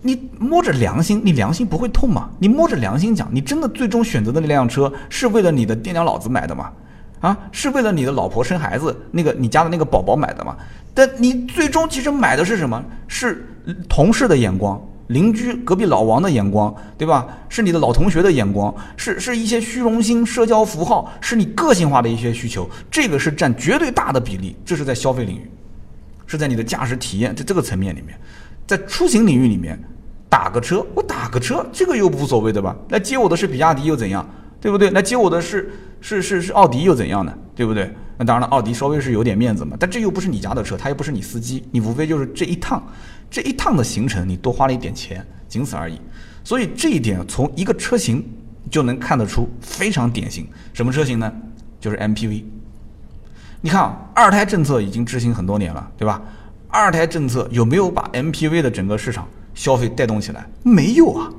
你摸着良心，你良心不会痛吗？你摸着良心讲，你真的最终选择的那辆车是为了你的爹娘老子买的吗？啊，是为了你的老婆生孩子，那个你家的那个宝宝买的吗？但你最终其实买的是什么？是同事的眼光。邻居隔壁老王的眼光，对吧？是你的老同学的眼光，是是一些虚荣心、社交符号，是你个性化的一些需求，这个是占绝对大的比例。这是在消费领域，是在你的驾驶体验在这个层面里面，在出行领域里面，打个车，我打个车，这个又无所谓的吧？来接我的是比亚迪又怎样，对不对？来接我的是是是是奥迪又怎样呢？对不对？那当然了，奥迪稍微是有点面子嘛，但这又不是你家的车，他又不是你司机，你无非就是这一趟。这一趟的行程你多花了一点钱，仅此而已。所以这一点从一个车型就能看得出非常典型。什么车型呢？就是 MPV。你看啊，二胎政策已经执行很多年了，对吧？二胎政策有没有把 MPV 的整个市场消费带动起来？没有啊，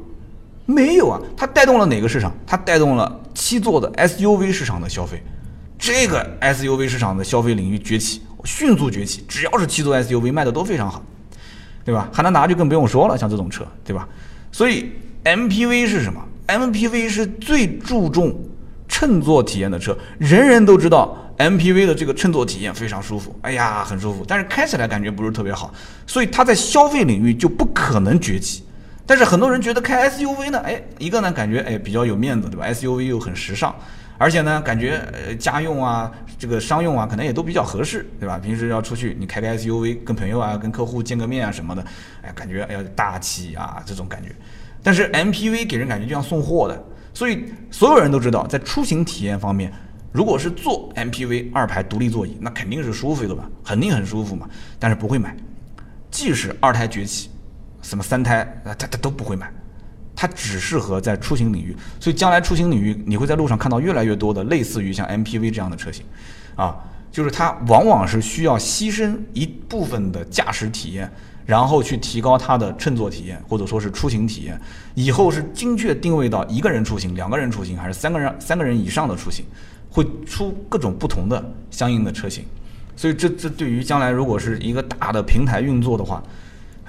没有啊。它带动了哪个市场？它带动了七座的 SUV 市场的消费。这个 SUV 市场的消费领域崛起，迅速崛起。只要是七座 SUV 卖的都非常好。对吧？汉兰达就更不用说了，像这种车，对吧？所以 MPV 是什么？MPV 是最注重乘坐体验的车，人人都知道 MPV 的这个乘坐体验非常舒服，哎呀，很舒服，但是开起来感觉不是特别好，所以它在消费领域就不可能崛起。但是很多人觉得开 SUV 呢，哎，一个呢感觉哎比较有面子，对吧？SUV 又很时尚，而且呢，感觉呃家用啊，这个商用啊，可能也都比较合适，对吧？平时要出去，你开个 SUV，跟朋友啊、跟客户见个面啊什么的，哎，感觉哎呀大气啊这种感觉。但是 MPV 给人感觉就像送货的，所以所有人都知道，在出行体验方面，如果是坐 MPV 二排独立座椅，那肯定是舒服的吧，肯定很舒服嘛。但是不会买，即使二胎崛起，什么三胎啊，他他都不会买。它只适合在出行领域，所以将来出行领域你会在路上看到越来越多的类似于像 MPV 这样的车型，啊，就是它往往是需要牺牲一部分的驾驶体验，然后去提高它的乘坐体验或者说是出行体验，以后是精确定位到一个人出行、两个人出行还是三个人、三个人以上的出行，会出各种不同的相应的车型，所以这这对于将来如果是一个大的平台运作的话，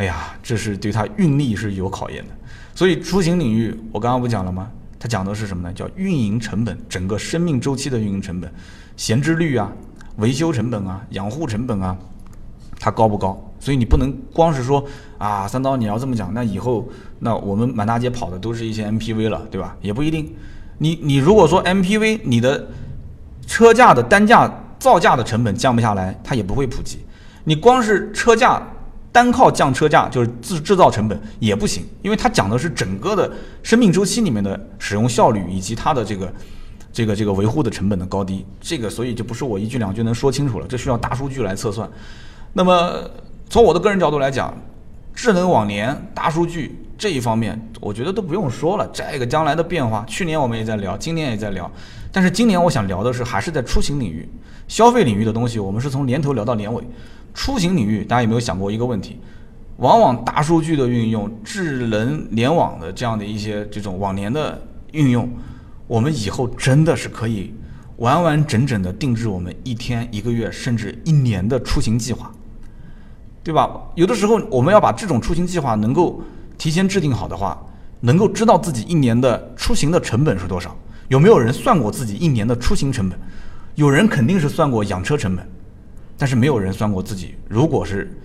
哎呀，这是对它运力是有考验的。所以出行领域，我刚刚不讲了吗？它讲的是什么呢？叫运营成本，整个生命周期的运营成本，闲置率啊，维修成本啊，养护成本啊，它高不高？所以你不能光是说啊，三刀你要这么讲，那以后那我们满大街跑的都是一些 MPV 了，对吧？也不一定。你你如果说 MPV 你的车价的单价造价的成本降不下来，它也不会普及。你光是车价。单靠降车价就是制制造成本也不行，因为它讲的是整个的生命周期里面的使用效率以及它的这个这个这个维护的成本的高低，这个所以就不是我一句两句能说清楚了，这需要大数据来测算。那么从我的个人角度来讲，智能网联、大数据这一方面，我觉得都不用说了，这个将来的变化，去年我们也在聊，今年也在聊，但是今年我想聊的是还是在出行领域、消费领域的东西，我们是从年头聊到年尾。出行领域，大家有没有想过一个问题？往往大数据的运用、智能联网的这样的一些这种网联的运用，我们以后真的是可以完完整整的定制我们一天、一个月甚至一年的出行计划，对吧？有的时候我们要把这种出行计划能够提前制定好的话，能够知道自己一年的出行的成本是多少。有没有人算过自己一年的出行成本？有人肯定是算过养车成本。但是没有人算过自己，如果是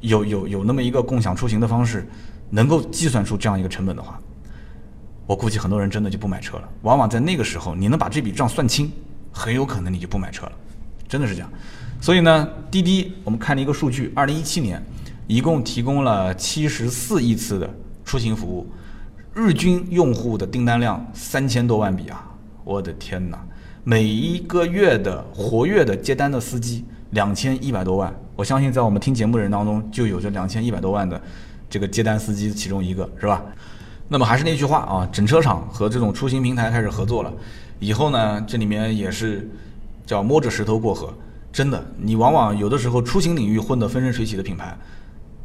有有有那么一个共享出行的方式，能够计算出这样一个成本的话，我估计很多人真的就不买车了。往往在那个时候，你能把这笔账算清，很有可能你就不买车了，真的是这样。所以呢，滴滴我们看了一个数据，二零一七年一共提供了七十四亿次的出行服务，日均用户的订单量三千多万笔啊！我的天哪，每一个月的活跃的接单的司机。两千一百多万，我相信在我们听节目的人当中，就有这两千一百多万的这个接单司机其中一个，是吧？那么还是那句话啊，整车厂和这种出行平台开始合作了，以后呢，这里面也是叫摸着石头过河。真的，你往往有的时候出行领域混得风生水起的品牌，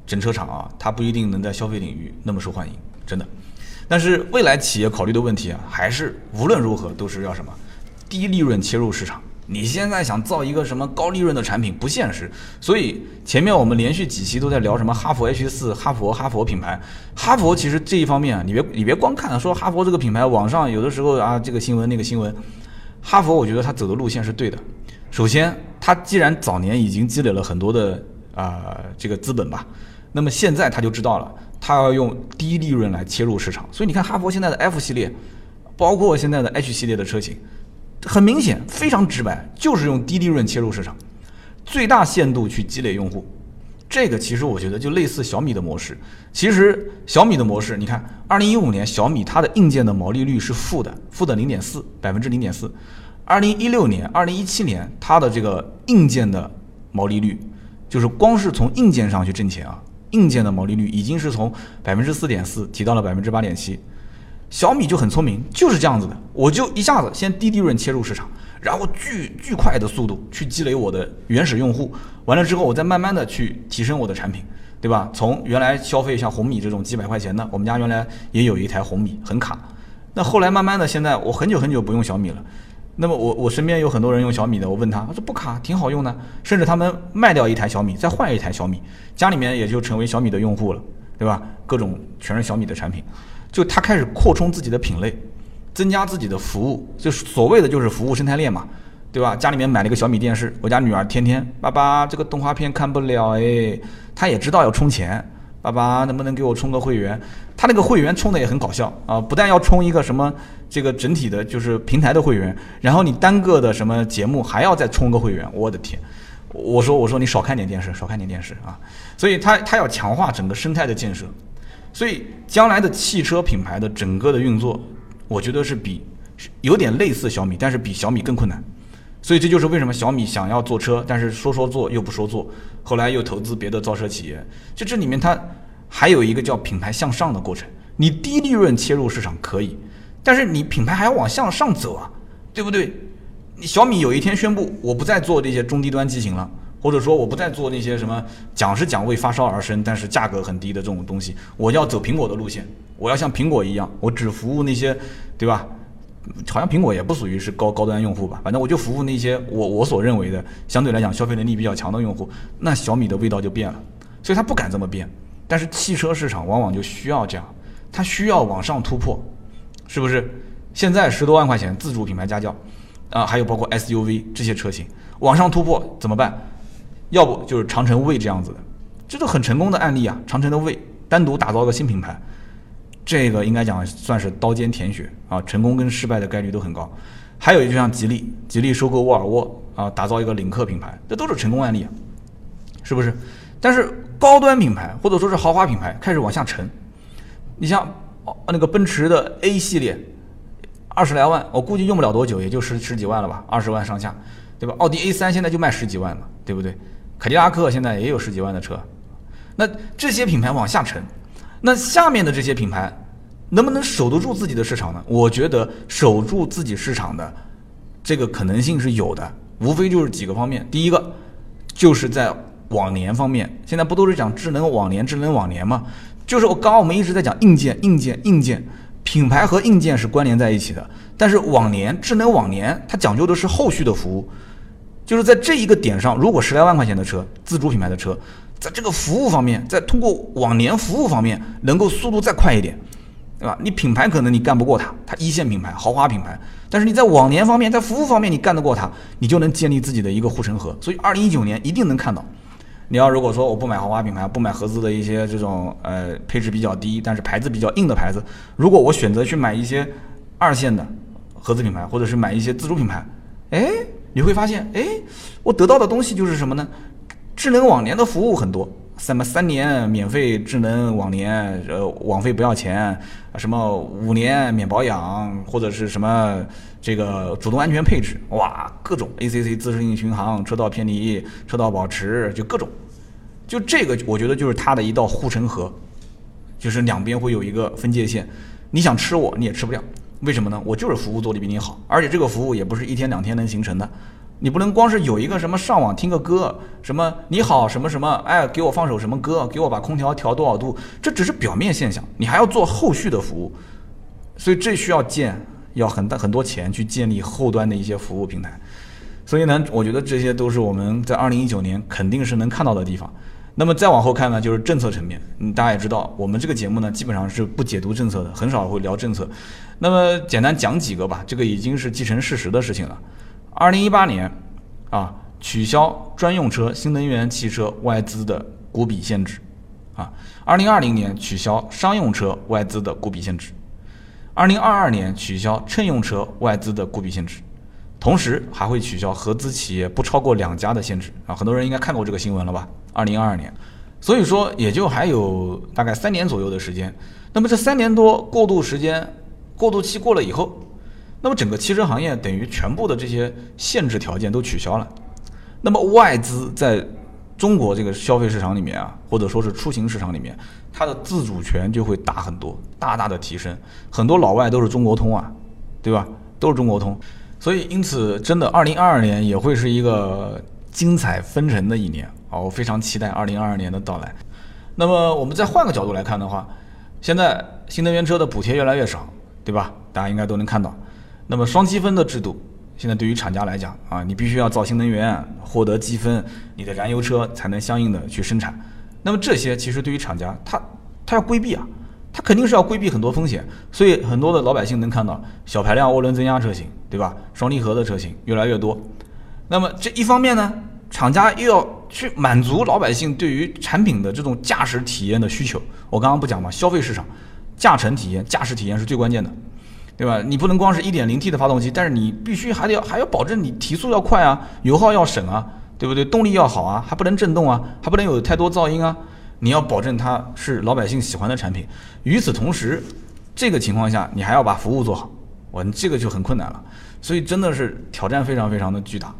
整车厂啊，它不一定能在消费领域那么受欢迎，真的。但是未来企业考虑的问题啊，还是无论如何都是要什么低利润切入市场。你现在想造一个什么高利润的产品不现实，所以前面我们连续几期都在聊什么哈弗 H 四、哈佛、哈佛品牌。哈佛其实这一方面啊，你别你别光看说哈佛这个品牌，网上有的时候啊这个新闻那个新闻，哈佛我觉得他走的路线是对的。首先，他既然早年已经积累了很多的啊这个资本吧，那么现在他就知道了，他要用低利润来切入市场。所以你看哈佛现在的 F 系列，包括现在的 H 系列的车型。很明显，非常直白，就是用低利润切入市场，最大限度去积累用户。这个其实我觉得就类似小米的模式。其实小米的模式，你看，二零一五年小米它的硬件的毛利率是负的，负的零点四百分之零点四。二零一六年、二零一七年它的这个硬件的毛利率，就是光是从硬件上去挣钱啊，硬件的毛利率已经是从百分之四点四提到了百分之八点七。小米就很聪明，就是这样子的，我就一下子先低利润切入市场，然后巨巨快的速度去积累我的原始用户，完了之后我再慢慢的去提升我的产品，对吧？从原来消费像红米这种几百块钱的，我们家原来也有一台红米很卡，那后来慢慢的现在我很久很久不用小米了，那么我我身边有很多人用小米的，我问他，他说不卡，挺好用的，甚至他们卖掉一台小米再换一台小米，家里面也就成为小米的用户了，对吧？各种全是小米的产品。就他开始扩充自己的品类，增加自己的服务，就所谓的就是服务生态链嘛，对吧？家里面买了一个小米电视，我家女儿天天爸爸这个动画片看不了哎，她也知道要充钱，爸爸能不能给我充个会员？他那个会员充的也很搞笑啊，不但要充一个什么这个整体的，就是平台的会员，然后你单个的什么节目还要再充个会员，我的天！我说我说你少看点电视，少看点电视啊！所以他他要强化整个生态的建设，所以将来的汽车品牌的整个的运作，我觉得是比有点类似小米，但是比小米更困难。所以这就是为什么小米想要做车，但是说说做又不说做，后来又投资别的造车企业。就这里面它还有一个叫品牌向上的过程。你低利润切入市场可以，但是你品牌还要往向上走啊，对不对？你小米有一天宣布我不再做这些中低端机型了，或者说我不再做那些什么讲是讲为发烧而生，但是价格很低的这种东西，我要走苹果的路线，我要像苹果一样，我只服务那些，对吧？好像苹果也不属于是高高端用户吧，反正我就服务那些我我所认为的相对来讲消费能力比较强的用户。那小米的味道就变了，所以他不敢这么变。但是汽车市场往往就需要这样，它需要往上突破，是不是？现在十多万块钱自主品牌家轿，啊，还有包括 SUV 这些车型往上突破怎么办？要不就是长城卫这样子的，这都很成功的案例啊。长城的卫单独打造个新品牌。这个应该讲算是刀尖舔血啊，成功跟失败的概率都很高。还有就像吉利，吉利收购沃尔沃啊，打造一个领克品牌，这都是成功案例，是不是？但是高端品牌或者说是豪华品牌开始往下沉。你像那个奔驰的 A 系列，二十来万，我估计用不了多久，也就十十几万了吧，二十万上下，对吧？奥迪 A 三现在就卖十几万嘛，对不对？凯迪拉克现在也有十几万的车，那这些品牌往下沉。那下面的这些品牌能不能守得住自己的市场呢？我觉得守住自己市场的这个可能性是有的，无非就是几个方面。第一个就是在网联方面，现在不都是讲智能网联、智能网联吗？就是我刚刚我们一直在讲硬件、硬件、硬件，品牌和硬件是关联在一起的。但是网联、智能网联，它讲究的是后续的服务，就是在这一个点上，如果十来万块钱的车，自主品牌的车。在这个服务方面，在通过往年服务方面，能够速度再快一点，对吧？你品牌可能你干不过它，它一线品牌、豪华品牌，但是你在往年方面，在服务方面你干得过它，你就能建立自己的一个护城河。所以，二零一九年一定能看到。你要如果说我不买豪华品牌，不买合资的一些这种呃配置比较低，但是牌子比较硬的牌子，如果我选择去买一些二线的合资品牌，或者是买一些自主品牌，哎，你会发现，哎，我得到的东西就是什么呢？智能网联的服务很多，什么三年免费智能网联，呃，网费不要钱，什么五年免保养，或者是什么这个主动安全配置，哇，各种 ACC 自适应巡航、车道偏离、车道保持，就各种，就这个我觉得就是它的一道护城河，就是两边会有一个分界线，你想吃我你也吃不掉，为什么呢？我就是服务做的比你好，而且这个服务也不是一天两天能形成的。你不能光是有一个什么上网听个歌，什么你好什么什么，哎，给我放首什么歌，给我把空调调多少度，这只是表面现象，你还要做后续的服务，所以这需要建，要很大很多钱去建立后端的一些服务平台，所以呢，我觉得这些都是我们在二零一九年肯定是能看到的地方。那么再往后看呢，就是政策层面，嗯，大家也知道，我们这个节目呢基本上是不解读政策的，很少会聊政策。那么简单讲几个吧，这个已经是既成事实的事情了。二零一八年，啊，取消专用车新能源汽车外资的股比限制，啊，二零二零年取消商用车外资的股比限制，二零二二年取消乘用车外资的股比限制，同时还会取消合资企业不超过两家的限制，啊，很多人应该看过这个新闻了吧？二零二二年，所以说也就还有大概三年左右的时间，那么这三年多过渡时间，过渡期过了以后。那么整个汽车行业等于全部的这些限制条件都取消了，那么外资在中国这个消费市场里面啊，或者说是出行市场里面，它的自主权就会大很多，大大的提升。很多老外都是中国通啊，对吧？都是中国通，所以因此真的，二零二二年也会是一个精彩纷呈的一年啊！我非常期待二零二二年的到来。那么我们再换个角度来看的话，现在新能源车的补贴越来越少，对吧？大家应该都能看到。那么双积分的制度，现在对于厂家来讲啊，你必须要造新能源，获得积分，你的燃油车才能相应的去生产。那么这些其实对于厂家，他他要规避啊，他肯定是要规避很多风险。所以很多的老百姓能看到小排量涡轮增压车型，对吧？双离合的车型越来越多。那么这一方面呢，厂家又要去满足老百姓对于产品的这种驾驶体验的需求。我刚刚不讲嘛，消费市场，驾乘体验、驾驶体验是最关键的，对吧？你不能光是一点零 T 的发动机，但是你必须还得要还要保证你提速要快啊，油耗要省啊，对不对？动力要好啊，还不能震动啊，还不能有太多噪音啊。你要保证它是老百姓喜欢的产品。与此同时，这个情况下你还要把服务做好，哇，这个就很困难了。所以真的是挑战非常非常的巨大。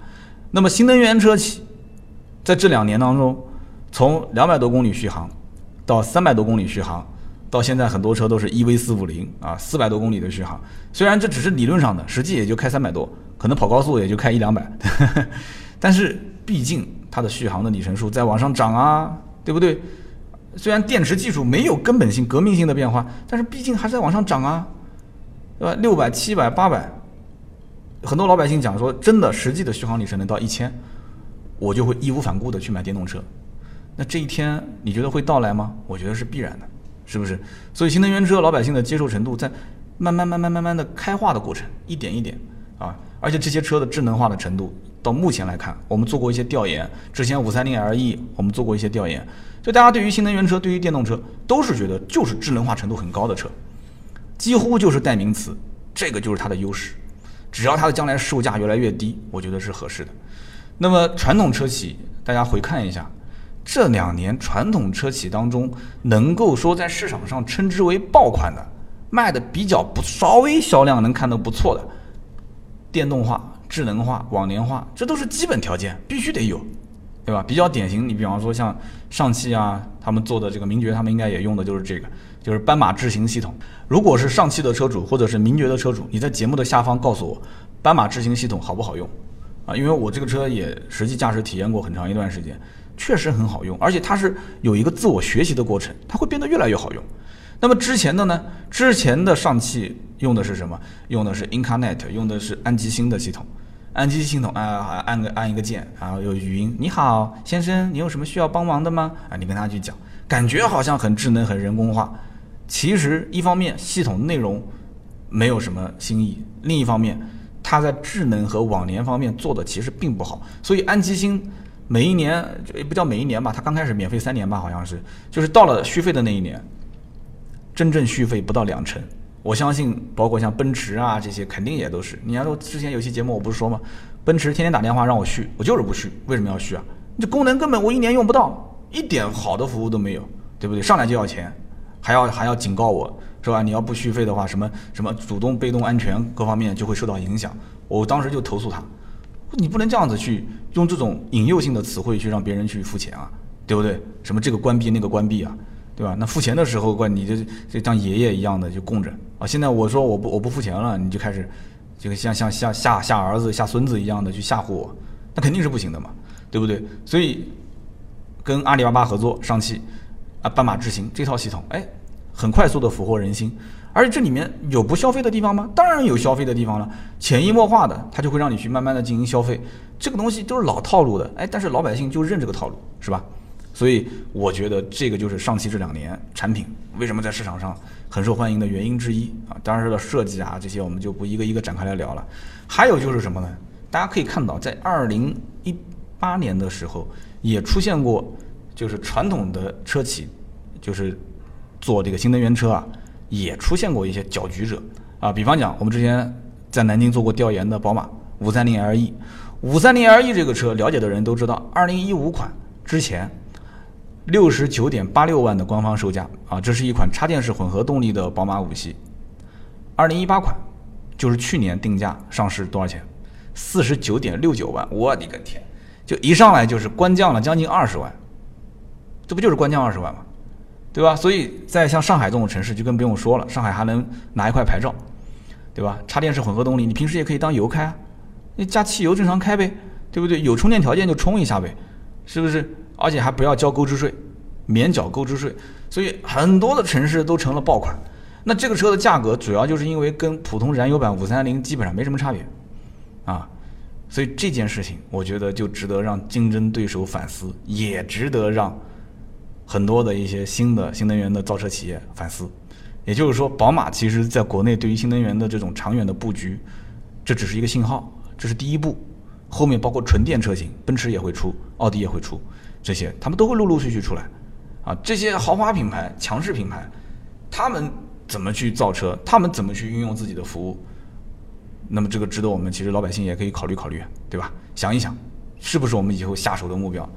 那么新能源车企在这两年当中，从两百多公里续航到三百多公里续航，到现在很多车都是 EV 四五零啊，四百多公里的续航。虽然这只是理论上的，实际也就开三百多，可能跑高速也就开一两百，但是毕竟它的续航的里程数在往上涨啊，对不对？虽然电池技术没有根本性、革命性的变化，但是毕竟还在往上涨啊，对吧？六百、七百、八百。很多老百姓讲说，真的实际的续航里程能到一千，我就会义无反顾的去买电动车。那这一天你觉得会到来吗？我觉得是必然的，是不是？所以新能源车老百姓的接受程度在慢慢慢慢慢慢的开化的过程，一点一点啊，而且这些车的智能化的程度，到目前来看，我们做过一些调研，之前五三零 LE 我们做过一些调研，就大家对于新能源车、对于电动车都是觉得就是智能化程度很高的车，几乎就是代名词，这个就是它的优势。只要它的将来售价越来越低，我觉得是合适的。那么传统车企，大家回看一下，这两年传统车企当中，能够说在市场上称之为爆款的，卖的比较不稍微销量能看到不错的，电动化、智能化、网联化，这都是基本条件，必须得有，对吧？比较典型，你比方说像上汽啊，他们做的这个名爵，他们应该也用的就是这个。就是斑马智行系统。如果是上汽的车主或者是名爵的车主，你在节目的下方告诉我，斑马智行系统好不好用？啊，因为我这个车也实际驾驶体验过很长一段时间，确实很好用，而且它是有一个自我学习的过程，它会变得越来越好用。那么之前的呢？之前的上汽用的是什么？用的是 Incarnet，用的是安吉星的系统。安吉星系统啊，按个按一个键，然后有语音，你好，先生，你有什么需要帮忙的吗？啊，你跟他去讲，感觉好像很智能、很人工化。其实，一方面系统内容没有什么新意，另一方面，它在智能和网联方面做的其实并不好。所以安吉星每一年也不叫每一年吧，它刚开始免费三年吧，好像是，就是到了续费的那一年，真正续费不到两成。我相信，包括像奔驰啊这些，肯定也都是。你要说之前有期节目我不是说吗？奔驰天天打电话让我续，我就是不续。为什么要续啊？这功能根本我一年用不到，一点好的服务都没有，对不对？上来就要钱。还要还要警告我，是吧？你要不续费的话，什么什么主动被动安全各方面就会受到影响。我当时就投诉他，你不能这样子去用这种引诱性的词汇去让别人去付钱啊，对不对？什么这个关闭那个关闭啊，对吧？那付钱的时候，怪你这这当爷爷一样的就供着啊。现在我说我不我不付钱了，你就开始这个像像吓吓吓儿子吓孙子一样的去吓唬我，那肯定是不行的嘛，对不对？所以跟阿里巴巴合作，上汽。啊，斑马智行这套系统，哎，很快速的俘获人心，而且这里面有不消费的地方吗？当然有消费的地方了，潜移默化的，它就会让你去慢慢的进行消费。这个东西都是老套路的，哎，但是老百姓就认这个套路，是吧？所以我觉得这个就是上汽这两年产品为什么在市场上很受欢迎的原因之一啊。当然，说到设计啊这些，我们就不一个一个展开来聊了。还有就是什么呢？大家可以看到，在二零一八年的时候也出现过。就是传统的车企，就是做这个新能源车啊，也出现过一些搅局者啊。比方讲，我们之前在南京做过调研的宝马五三零 LE，五三零 LE 这个车，了解的人都知道，二零一五款之前六十九点八六万的官方售价啊，这是一款插电式混合动力的宝马五系。二零一八款就是去年定价上市多少钱？四十九点六九万，我的个天！就一上来就是官降了将近二十万。这不就是官降二十万吗？对吧？所以在像上海这种城市就更不用说了，上海还能拿一块牌照，对吧？插电式混合动力，你平时也可以当油开啊，你加汽油正常开呗，对不对？有充电条件就充一下呗，是不是？而且还不要交购置税，免缴购置税，所以很多的城市都成了爆款。那这个车的价格主要就是因为跟普通燃油版五三零基本上没什么差别，啊，所以这件事情我觉得就值得让竞争对手反思，也值得让。很多的一些新的新能源的造车企业反思，也就是说，宝马其实在国内对于新能源的这种长远的布局，这只是一个信号，这是第一步，后面包括纯电车型，奔驰也会出，奥迪也会出，这些他们都会陆陆续续出来。啊，这些豪华品牌、强势品牌，他们怎么去造车？他们怎么去运用自己的服务？那么这个值得我们其实老百姓也可以考虑考虑，对吧？想一想，是不是我们以后下手的目标？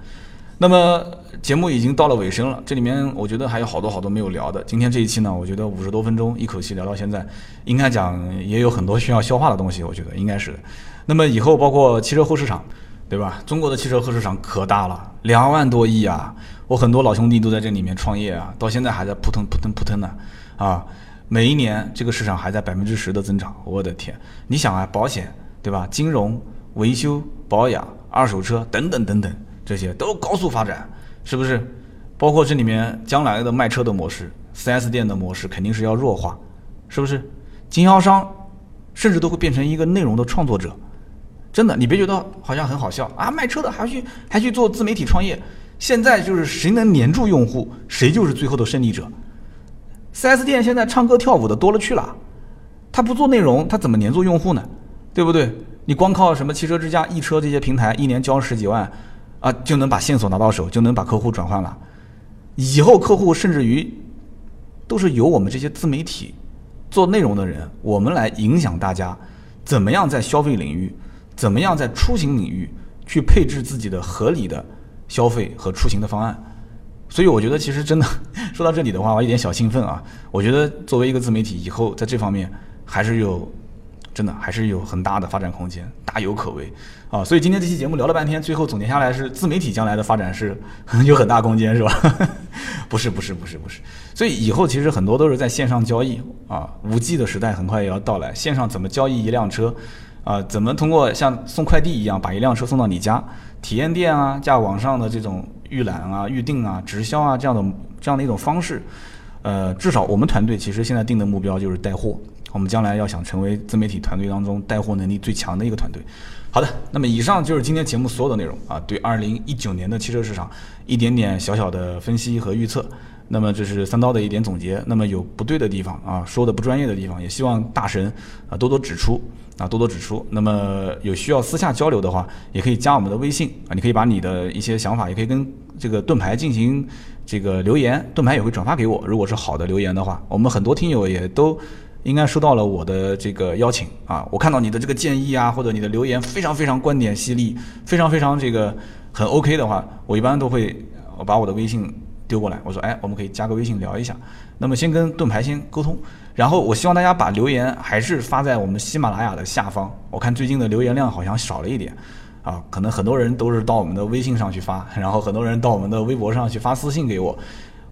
那么节目已经到了尾声了，这里面我觉得还有好多好多没有聊的。今天这一期呢，我觉得五十多分钟一口气聊到现在，应该讲也有很多需要消化的东西，我觉得应该是的。那么以后包括汽车后市场，对吧？中国的汽车后市场可大了，两万多亿啊！我很多老兄弟都在这里面创业啊，到现在还在扑腾扑腾扑腾呢，啊，每一年这个市场还在百分之十的增长，我的天！你想啊，保险对吧？金融、维修、保养、二手车等等等等。这些都高速发展，是不是？包括这里面将来的卖车的模式，4S 店的模式肯定是要弱化，是不是？经销商甚至都会变成一个内容的创作者，真的，你别觉得好像很好笑啊！卖车的还去还去做自媒体创业，现在就是谁能黏住用户，谁就是最后的胜利者。4S 店现在唱歌跳舞的多了去了，他不做内容，他怎么黏住用户呢？对不对？你光靠什么汽车之家、易车这些平台，一年交十几万。啊，就能把线索拿到手，就能把客户转换了。以后客户甚至于都是由我们这些自媒体做内容的人，我们来影响大家怎么样在消费领域，怎么样在出行领域去配置自己的合理的消费和出行的方案。所以我觉得，其实真的 说到这里的话，我有点小兴奋啊。我觉得作为一个自媒体，以后在这方面还是有。真的还是有很大的发展空间，大有可为啊！所以今天这期节目聊了半天，最后总结下来是自媒体将来的发展是 有很大空间，是吧？不是，不是，不是，不是。所以以后其实很多都是在线上交易啊。五 G 的时代很快也要到来，线上怎么交易一辆车啊？怎么通过像送快递一样把一辆车送到你家？体验店啊，加网上的这种预览啊、预定啊、直销啊这样的这样的一种方式，呃，至少我们团队其实现在定的目标就是带货。我们将来要想成为自媒体团队当中带货能力最强的一个团队。好的，那么以上就是今天节目所有的内容啊，对二零一九年的汽车市场一点点小小的分析和预测。那么这是三刀的一点总结。那么有不对的地方啊，说的不专业的地方，也希望大神啊多多指出啊多多指出。那么有需要私下交流的话，也可以加我们的微信啊，你可以把你的一些想法，也可以跟这个盾牌进行这个留言，盾牌也会转发给我。如果是好的留言的话，我们很多听友也都。应该收到了我的这个邀请啊，我看到你的这个建议啊，或者你的留言非常非常观点犀利，非常非常这个很 OK 的话，我一般都会把我的微信丢过来，我说哎，我们可以加个微信聊一下。那么先跟盾牌先沟通，然后我希望大家把留言还是发在我们喜马拉雅的下方。我看最近的留言量好像少了一点啊，可能很多人都是到我们的微信上去发，然后很多人到我们的微博上去发私信给我。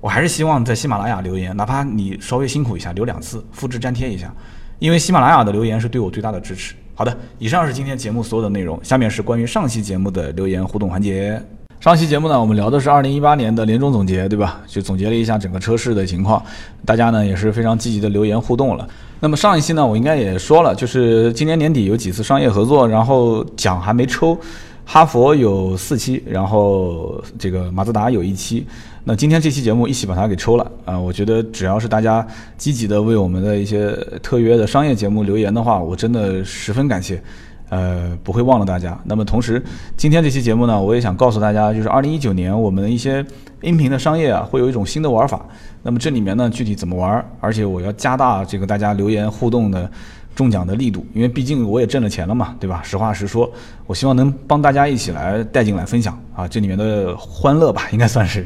我还是希望在喜马拉雅留言，哪怕你稍微辛苦一下，留两次，复制粘贴一下，因为喜马拉雅的留言是对我最大的支持。好的，以上是今天节目所有的内容，下面是关于上期节目的留言互动环节。上期节目呢，我们聊的是二零一八年的年终总结，对吧？就总结了一下整个车市的情况，大家呢也是非常积极的留言互动了。那么上一期呢，我应该也说了，就是今年年底有几次商业合作，然后奖还没抽，哈佛有四期，然后这个马自达有一期。那今天这期节目一起把它给抽了啊！我觉得只要是大家积极的为我们的一些特约的商业节目留言的话，我真的十分感谢，呃，不会忘了大家。那么同时，今天这期节目呢，我也想告诉大家，就是二零一九年我们的一些音频的商业啊，会有一种新的玩法。那么这里面呢，具体怎么玩？而且我要加大这个大家留言互动的。中奖的力度，因为毕竟我也挣了钱了嘛，对吧？实话实说，我希望能帮大家一起来带进来分享啊，这里面的欢乐吧，应该算是。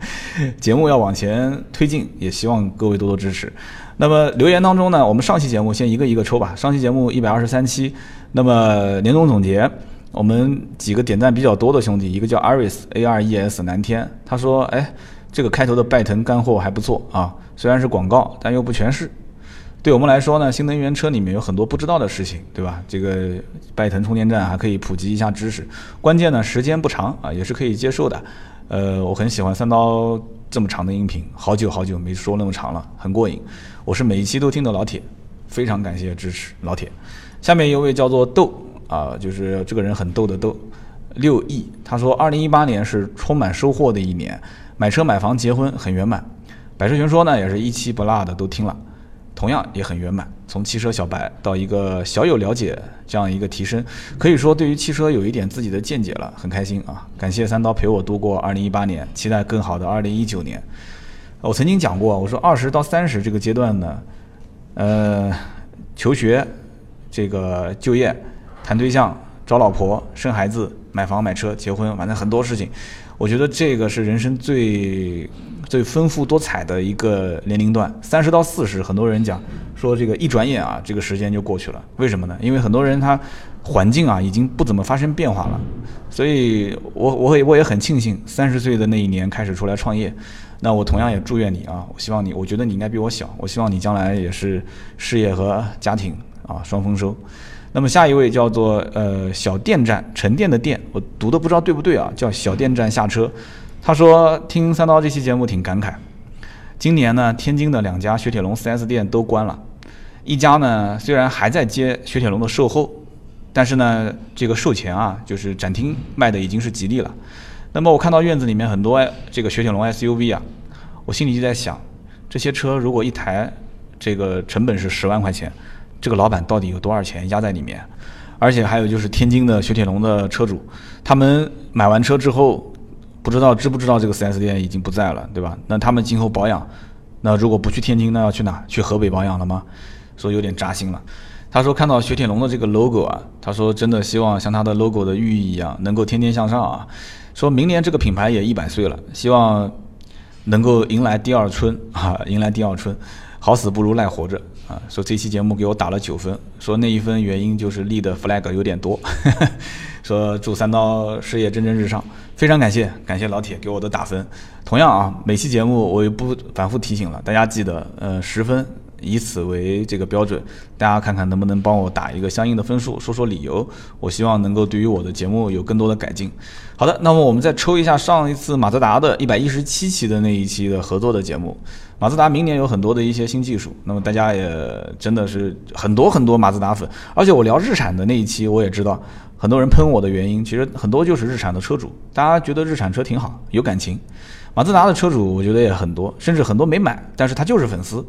节目要往前推进，也希望各位多多支持。那么留言当中呢，我们上期节目先一个一个抽吧。上期节目一百二十三期，那么年终总结，我们几个点赞比较多的兄弟，一个叫 Aris A R E S 蓝天，他说：“哎，这个开头的拜腾干货还不错啊，虽然是广告，但又不全是。”对我们来说呢，新能源车里面有很多不知道的事情，对吧？这个拜腾充电站还可以普及一下知识，关键呢时间不长啊，也是可以接受的。呃，我很喜欢三刀这么长的音频，好久好久没说那么长了，很过瘾。我是每一期都听的老铁，非常感谢支持老铁。下面一位叫做豆啊，就是这个人很逗的豆六亿，他说二零一八年是充满收获的一年，买车买房结婚很圆满。百车全说呢也是一期不落的都听了。同样也很圆满，从汽车小白到一个小有了解这样一个提升，可以说对于汽车有一点自己的见解了，很开心啊！感谢三刀陪我度过2018年，期待更好的2019年。我曾经讲过，我说二十到三十这个阶段呢，呃，求学、这个就业、谈对象、找老婆、生孩子、买房买车、结婚，反正很多事情，我觉得这个是人生最最丰富多彩的一个年龄段。三十到四十，很多人讲说这个一转眼啊，这个时间就过去了。为什么呢？因为很多人他环境啊已经不怎么发生变化了，所以我我也我也很庆幸三十岁的那一年开始出来创业。那我同样也祝愿你啊！我希望你，我觉得你应该比我小，我希望你将来也是事业和家庭啊双丰收。那么下一位叫做呃小电站沉淀的电，我读的不知道对不对啊？叫小电站下车。他说听三刀这期节目挺感慨，今年呢天津的两家雪铁龙 4S 店都关了，一家呢虽然还在接雪铁龙的售后，但是呢这个售前啊就是展厅卖的已经是吉利了。那么我看到院子里面很多这个雪铁龙 SUV 啊，我心里就在想，这些车如果一台这个成本是十万块钱，这个老板到底有多少钱压在里面？而且还有就是天津的雪铁龙的车主，他们买完车之后，不知道知不知道这个 4S 店已经不在了，对吧？那他们今后保养，那如果不去天津，那要去哪？去河北保养了吗？所以有点扎心了。他说看到雪铁龙的这个 logo 啊，他说真的希望像它的 logo 的寓意一样，能够天天向上啊。说明年这个品牌也一百岁了，希望能够迎来第二春啊，迎来第二春，好死不如赖活着啊！说这期节目给我打了九分，说那一分原因就是立的 flag 有点多，说祝三刀事业蒸蒸日上，非常感谢，感谢老铁给我的打分。同样啊，每期节目我也不反复提醒了，大家记得呃十分。以此为这个标准，大家看看能不能帮我打一个相应的分数，说说理由。我希望能够对于我的节目有更多的改进。好的，那么我们再抽一下上一次马自达的一百一十七期的那一期的合作的节目。马自达明年有很多的一些新技术，那么大家也真的是很多很多马自达粉。而且我聊日产的那一期，我也知道很多人喷我的原因，其实很多就是日产的车主，大家觉得日产车挺好，有感情。马自达的车主我觉得也很多，甚至很多没买，但是他就是粉丝。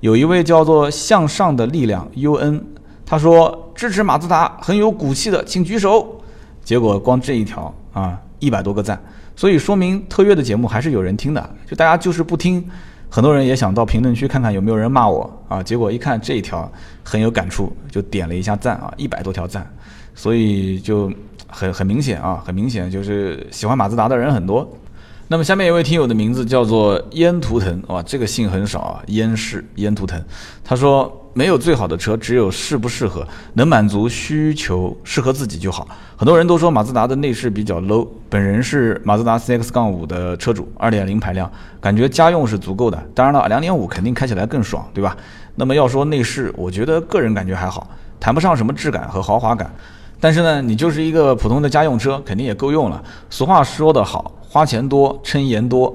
有一位叫做向上的力量 UN，他说支持马自达很有骨气的，请举手。结果光这一条啊，一百多个赞，所以说明特约的节目还是有人听的。就大家就是不听，很多人也想到评论区看看有没有人骂我啊。结果一看这一条很有感触，就点了一下赞啊，一百多条赞，所以就很很明显啊，很明显就是喜欢马自达的人很多。那么下面一位听友的名字叫做烟图腾，哇，这个姓很少啊，烟氏烟图腾。他说没有最好的车，只有适不适合，能满足需求，适合自己就好。很多人都说马自达的内饰比较 low，本人是马自达 CX 杠的车主，二点零排量，感觉家用是足够的。当然了，两点五肯定开起来更爽，对吧？那么要说内饰，我觉得个人感觉还好，谈不上什么质感和豪华感。但是呢，你就是一个普通的家用车，肯定也够用了。俗话说得好。花钱多，称盐多。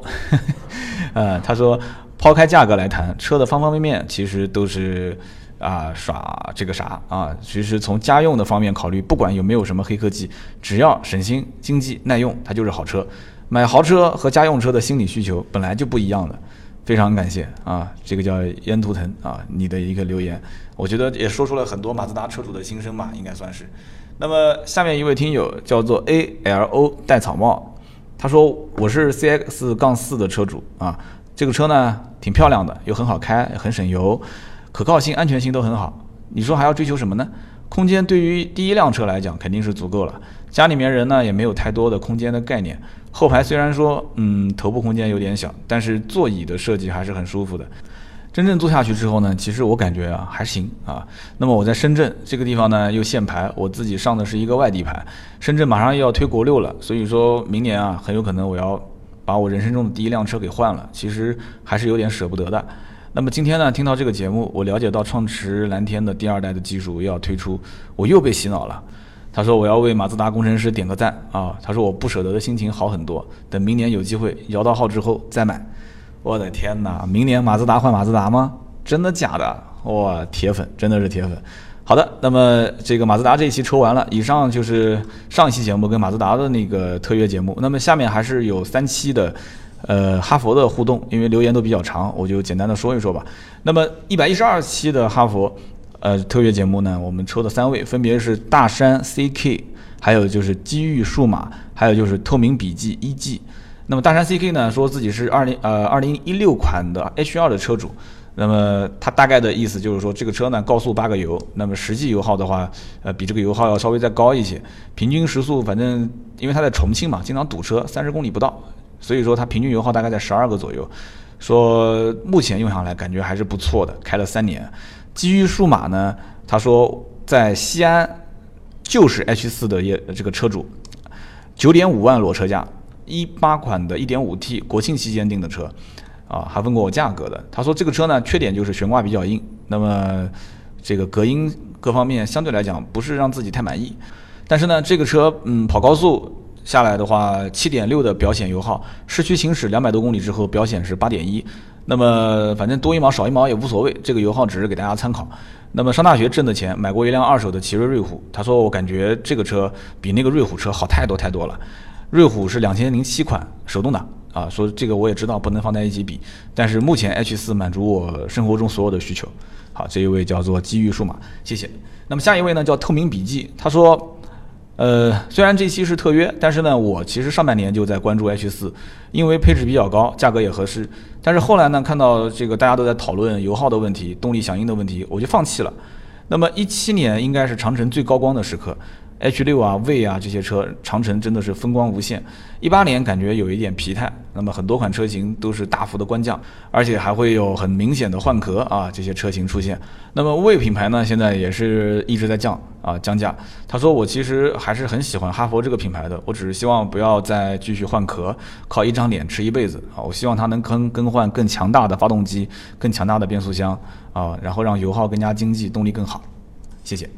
呃，他说，抛开价格来谈，车的方方面面其实都是啊耍这个啥啊。其实从家用的方面考虑，不管有没有什么黑科技，只要省心、经济、耐用，它就是好车。买豪车和家用车的心理需求本来就不一样的。非常感谢啊，这个叫烟图腾啊，你的一个留言，我觉得也说出了很多马自达车主的心声吧，应该算是。那么下面一位听友叫做 A L O 戴草帽。他说：“我是 CX 杠四的车主啊，这个车呢挺漂亮的，又很好开，很省油，可靠性、安全性都很好。你说还要追求什么呢？空间对于第一辆车来讲肯定是足够了。家里面人呢也没有太多的空间的概念。后排虽然说嗯头部空间有点小，但是座椅的设计还是很舒服的。”真正做下去之后呢，其实我感觉啊还行啊。那么我在深圳这个地方呢又限牌，我自己上的是一个外地牌。深圳马上又要推国六了，所以说明年啊很有可能我要把我人生中的第一辆车给换了。其实还是有点舍不得的。那么今天呢听到这个节目，我了解到创驰蓝天的第二代的技术又要推出，我又被洗脑了。他说我要为马自达工程师点个赞啊。他说我不舍得的心情好很多，等明年有机会摇到号之后再买。我的天哪！明年马自达换马自达吗？真的假的？哇，铁粉，真的是铁粉。好的，那么这个马自达这一期抽完了，以上就是上一期节目跟马自达的那个特约节目。那么下面还是有三期的呃哈佛的互动，因为留言都比较长，我就简单的说一说吧。那么一百一十二期的哈佛呃特约节目呢，我们抽的三位分别是大山 CK，还有就是机遇数码，还有就是透明笔记一 G。那么大山 CK 呢说自己是二零呃二零一六款的 H 二的车主。那么它大概的意思就是说，这个车呢高速八个油，那么实际油耗的话，呃，比这个油耗要稍微再高一些。平均时速反正因为它在重庆嘛，经常堵车，三十公里不到，所以说它平均油耗大概在十二个左右。说目前用下来感觉还是不错的，开了三年。基于数码呢，他说在西安就是 H 四的业这个车主，九点五万裸车价，一八款的一点五 T，国庆期间订的车。啊，还问过我价格的。他说这个车呢，缺点就是悬挂比较硬，那么这个隔音各方面相对来讲不是让自己太满意。但是呢，这个车嗯跑高速下来的话，七点六的表显油耗，市区行驶两百多公里之后表显是八点一。那么反正多一毛少一毛也无所谓，这个油耗只是给大家参考。那么上大学挣的钱买过一辆二手的奇瑞瑞虎，他说我感觉这个车比那个瑞虎车好太多太多了。瑞虎是两千零七款手动挡。啊，说这个我也知道不能放在一起比，但是目前 H 四满足我生活中所有的需求。好，这一位叫做机遇数码，谢谢。那么下一位呢叫透明笔记，他说，呃，虽然这期是特约，但是呢，我其实上半年就在关注 H 四，因为配置比较高，价格也合适。但是后来呢，看到这个大家都在讨论油耗的问题、动力响应的问题，我就放弃了。那么一七年应该是长城最高光的时刻。H 六啊、，V 啊这些车，长城真的是风光无限。一八年感觉有一点疲态，那么很多款车型都是大幅的官降，而且还会有很明显的换壳啊这些车型出现。那么 V 品牌呢，现在也是一直在降啊降价。他说我其实还是很喜欢哈佛这个品牌的，我只是希望不要再继续换壳，靠一张脸吃一辈子啊。我希望它能更更换更强大的发动机、更强大的变速箱啊，然后让油耗更加经济，动力更好。谢谢。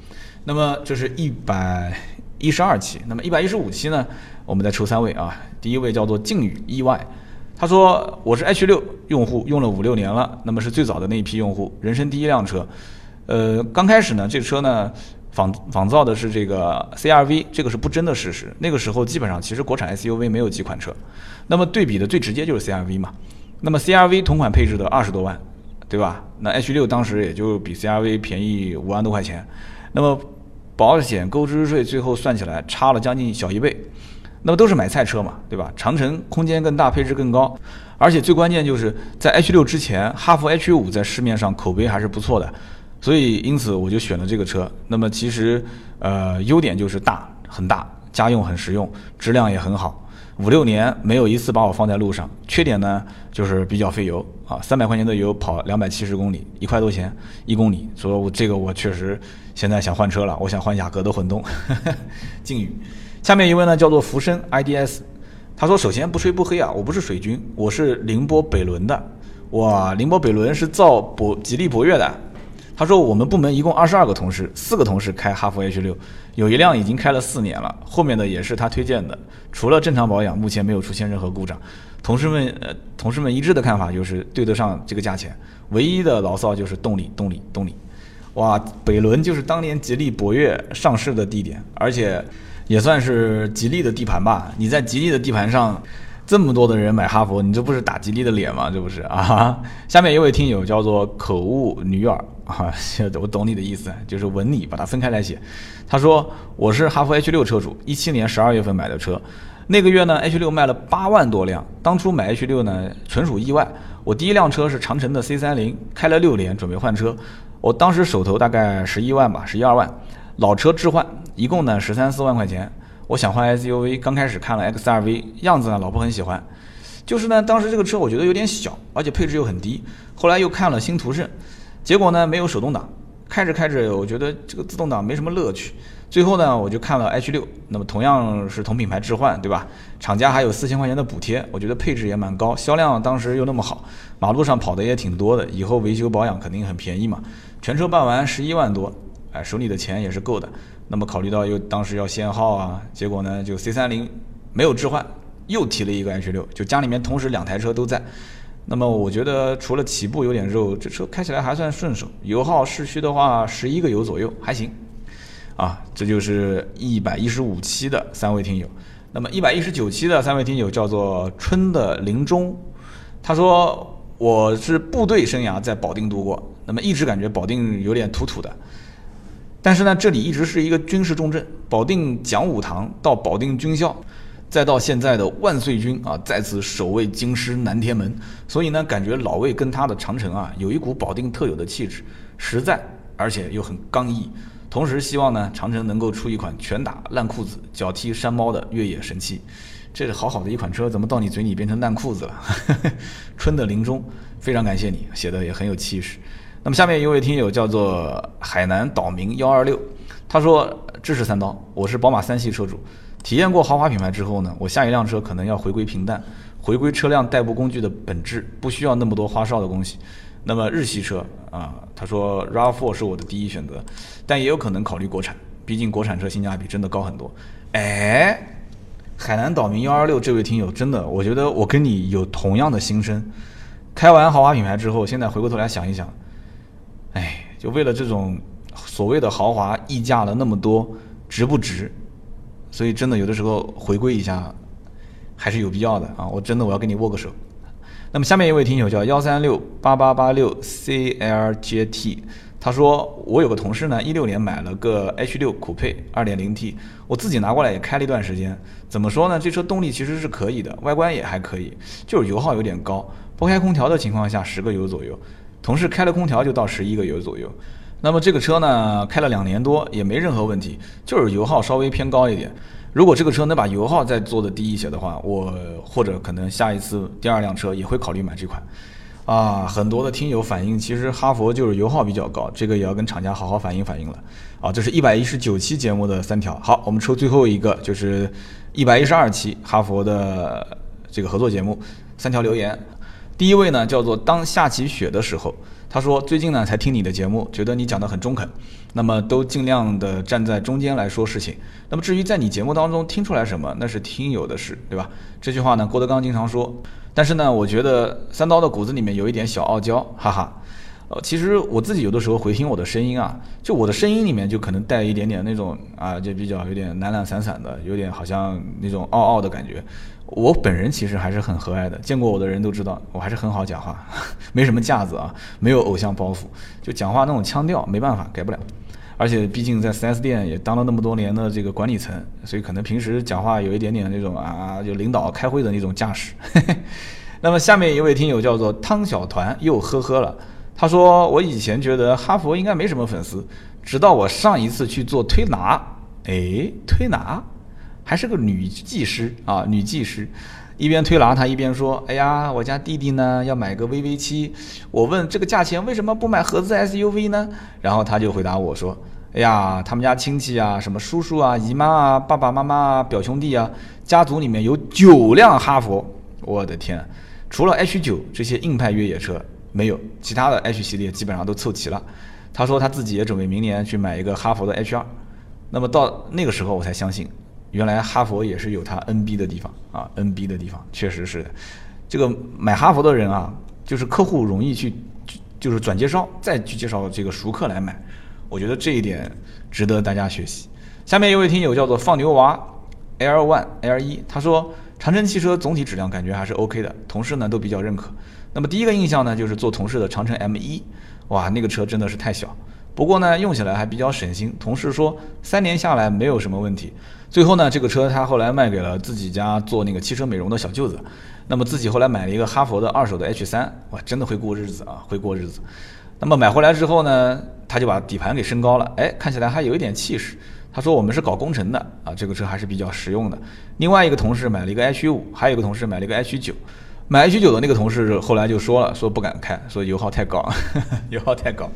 那么这是一百一十二期，那么一百一十五期呢？我们再抽三位啊。第一位叫做靖宇意外，他说我是 H 六用户，用了五六年了，那么是最早的那一批用户，人生第一辆车。呃，刚开始呢，这车呢仿仿造的是这个 CRV，这个是不争的事实。那个时候基本上其实国产 SUV 没有几款车，那么对比的最直接就是 CRV 嘛。那么 CRV 同款配置的二十多万，对吧？那 H 六当时也就比 CRV 便宜五万多块钱。那么，保险购置税最后算起来差了将近小一倍，那么都是买菜车嘛，对吧？长城空间更大，配置更高，而且最关键就是在 H 六之前，哈弗 H 五在市面上口碑还是不错的，所以因此我就选了这个车。那么其实，呃，优点就是大很大，家用很实用，质量也很好。五六年没有一次把我放在路上，缺点呢就是比较费油啊，三百块钱的油跑两百七十公里，一块多钱一公里，所以我这个我确实现在想换车了，我想换雅阁的混动。靖宇，下面一位呢叫做福生 IDS，他说首先不吹不黑啊，我不是水军，我是宁波北仑的，哇，宁波北仑是造博吉利博越的。他说我们部门一共二十二个同事，四个同事开哈弗 H 六。有一辆已经开了四年了，后面的也是他推荐的，除了正常保养，目前没有出现任何故障。同事们，呃，同事们一致的看法就是对得上这个价钱，唯一的牢骚就是动力，动力，动力。哇，北仑就是当年吉利博越上市的地点，而且也算是吉利的地盘吧？你在吉利的地盘上。这么多的人买哈佛，你这不是打吉利的脸吗？这不是啊！下面一位听友叫做口误女耳啊，我懂你的意思，就是文你把它分开来写。他说我是哈佛 H 六车主，一七年十二月份买的车，那个月呢 H 六卖了八万多辆。当初买 H 六呢纯属意外，我第一辆车是长城的 C 三零，开了六年，准备换车。我当时手头大概十一万吧，十一二万，老车置换，一共呢十三四万块钱。我想换 SUV，刚开始看了 XRV 样子呢，老婆很喜欢，就是呢，当时这个车我觉得有点小，而且配置又很低。后来又看了新途胜，结果呢没有手动挡，开着开着我觉得这个自动挡没什么乐趣。最后呢我就看了 H 六，那么同样是同品牌置换，对吧？厂家还有四千块钱的补贴，我觉得配置也蛮高，销量当时又那么好，马路上跑的也挺多的，以后维修保养肯定很便宜嘛。全车办完十一万多，哎，手里的钱也是够的。那么考虑到又当时要限号啊，结果呢就 C 三零没有置换，又提了一个 H 六，就家里面同时两台车都在。那么我觉得除了起步有点肉，这车开起来还算顺手，油耗市区的话十一个油左右还行。啊，这就是一百一十五期的三位听友。那么一百一十九期的三位听友叫做春的林中，他说我是部队生涯在保定度过，那么一直感觉保定有点土土的。但是呢，这里一直是一个军事重镇，保定讲武堂到保定军校，再到现在的万岁军啊，在此守卫京师南天门，所以呢，感觉老魏跟他的长城啊，有一股保定特有的气质，实在而且又很刚毅。同时希望呢，长城能够出一款拳打烂裤子、脚踢山猫的越野神器。这是好好的一款车，怎么到你嘴里变成烂裤子了？春的林中，非常感谢你写的也很有气势。那么下面一位听友叫做海南岛民幺二六，他说：“支持三刀，我是宝马三系车主，体验过豪华品牌之后呢，我下一辆车可能要回归平淡，回归车辆代步工具的本质，不需要那么多花哨的东西。那么日系车啊，他说 RAV4 是我的第一选择，但也有可能考虑国产，毕竟国产车性价比真的高很多。哎，海南岛民幺二六这位听友，真的，我觉得我跟你有同样的心声。开完豪华品牌之后，现在回过头来想一想。”就为了这种所谓的豪华溢价了那么多，值不值？所以真的有的时候回归一下还是有必要的啊！我真的我要跟你握个手。那么下面一位听友叫幺三六八八八六 CLJT，他说我有个同事呢，一六年买了个 H 六酷配二点零 T，我自己拿过来也开了一段时间。怎么说呢？这车动力其实是可以的，外观也还可以，就是油耗有点高。不开空调的情况下，十个油左右。同事开了空调就到十一个油左右，那么这个车呢开了两年多也没任何问题，就是油耗稍微偏高一点。如果这个车能把油耗再做的低一些的话，我或者可能下一次第二辆车也会考虑买这款。啊，很多的听友反映，其实哈佛就是油耗比较高，这个也要跟厂家好好反映反映了。啊，这是一百一十九期节目的三条，好，我们抽最后一个，就是一百一十二期哈佛的这个合作节目，三条留言。第一位呢，叫做当下起雪的时候，他说最近呢才听你的节目，觉得你讲的很中肯，那么都尽量的站在中间来说事情。那么至于在你节目当中听出来什么，那是听友的事，对吧？这句话呢，郭德纲经常说。但是呢，我觉得三刀的骨子里面有一点小傲娇，哈哈。呃，其实我自己有的时候回听我的声音啊，就我的声音里面就可能带一点点那种啊，就比较有点懒懒散散的，有点好像那种傲傲的感觉。我本人其实还是很和蔼的，见过我的人都知道，我还是很好讲话，没什么架子啊，没有偶像包袱，就讲话那种腔调没办法改不了。而且毕竟在 4S 店也当了那么多年的这个管理层，所以可能平时讲话有一点点那种啊，就领导开会的那种架势。那么下面一位听友叫做汤小团又呵呵了，他说我以前觉得哈佛应该没什么粉丝，直到我上一次去做推拿，哎，推拿。还是个女技师啊，女技师，一边推拿，她一边说：“哎呀，我家弟弟呢要买个 VV 七，我问这个价钱为什么不买合资 SUV 呢？”然后他就回答我说：“哎呀，他们家亲戚啊，什么叔叔啊、姨妈啊、爸爸妈妈啊、表兄弟啊，家族里面有九辆哈佛，我的天，除了 H 九这些硬派越野车没有，其他的 H 系列基本上都凑齐了。”他说他自己也准备明年去买一个哈佛的 H 二，那么到那个时候我才相信。原来哈佛也是有它 NB 的地方啊，NB 的地方确实是的。这个买哈佛的人啊，就是客户容易去，就是转介绍，再去介绍这个熟客来买。我觉得这一点值得大家学习。下面一位听友叫做放牛娃 L One L 一，他说长城汽车总体质量感觉还是 OK 的，同事呢都比较认可。那么第一个印象呢，就是做同事的长城 M 一，哇，那个车真的是太小。不过呢，用起来还比较省心。同事说三年下来没有什么问题。最后呢，这个车他后来卖给了自己家做那个汽车美容的小舅子。那么自己后来买了一个哈佛的二手的 H 三，哇，真的会过日子啊，会过日子。那么买回来之后呢，他就把底盘给升高了，哎，看起来还有一点气势。他说我们是搞工程的啊，这个车还是比较实用的。另外一个同事买了一个 H 五，还有一个同事买了一个 H 九。买 H 九的那个同事后来就说了，说不敢开，说油耗太高，油耗太高。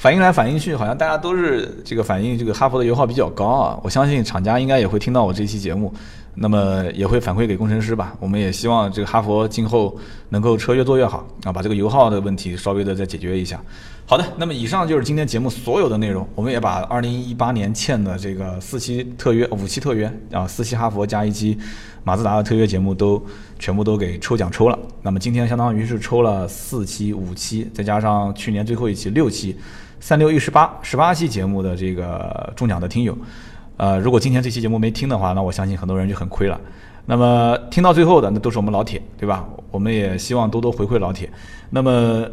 反映来反映去，好像大家都是这个反映这个哈佛的油耗比较高啊。我相信厂家应该也会听到我这期节目，那么也会反馈给工程师吧。我们也希望这个哈佛今后能够车越做越好啊，把这个油耗的问题稍微的再解决一下。好的，那么以上就是今天节目所有的内容。我们也把二零一八年欠的这个四期特约、五期特约啊，四期哈佛加一期马自达的特约节目都全部都给抽奖抽了。那么今天相当于是抽了四期、五期，再加上去年最后一期六期。三六一十八十八期节目的这个中奖的听友，呃，如果今天这期节目没听的话，那我相信很多人就很亏了。那么听到最后的，那都是我们老铁，对吧？我们也希望多多回馈老铁。那么，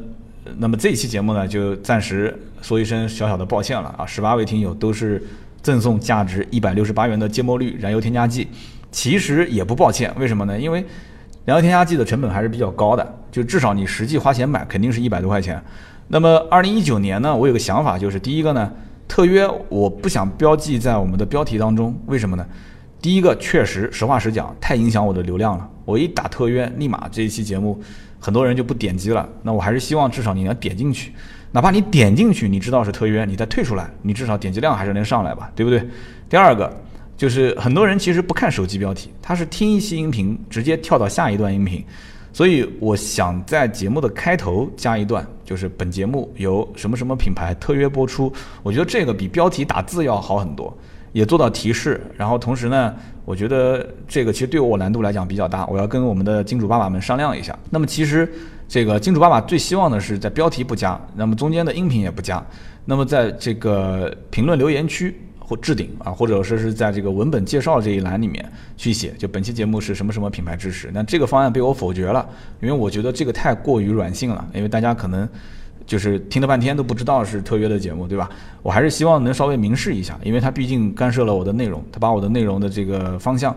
那么这一期节目呢，就暂时说一声小小的抱歉了啊！十八位听友都是赠送价值一百六十八元的芥末绿燃油添加剂，其实也不抱歉，为什么呢？因为燃油添加剂的成本还是比较高的，就至少你实际花钱买肯定是一百多块钱。那么二零一九年呢，我有个想法，就是第一个呢，特约我不想标记在我们的标题当中，为什么呢？第一个确实，实话实讲，太影响我的流量了。我一打特约，立马这一期节目很多人就不点击了。那我还是希望至少你能点进去，哪怕你点进去，你知道是特约，你再退出来，你至少点击量还是能上来吧，对不对？第二个就是很多人其实不看手机标题，他是听一期音频直接跳到下一段音频，所以我想在节目的开头加一段，就是本节目由什么什么品牌特约播出。我觉得这个比标题打字要好很多。也做到提示，然后同时呢，我觉得这个其实对我难度来讲比较大，我要跟我们的金主爸爸们商量一下。那么其实这个金主爸爸最希望的是在标题不加，那么中间的音频也不加，那么在这个评论留言区或置顶啊，或者说是在这个文本介绍这一栏里面去写，就本期节目是什么什么品牌支持。那这个方案被我否决了，因为我觉得这个太过于软性了，因为大家可能。就是听了半天都不知道是特约的节目，对吧？我还是希望能稍微明示一下，因为它毕竟干涉了我的内容，它把我的内容的这个方向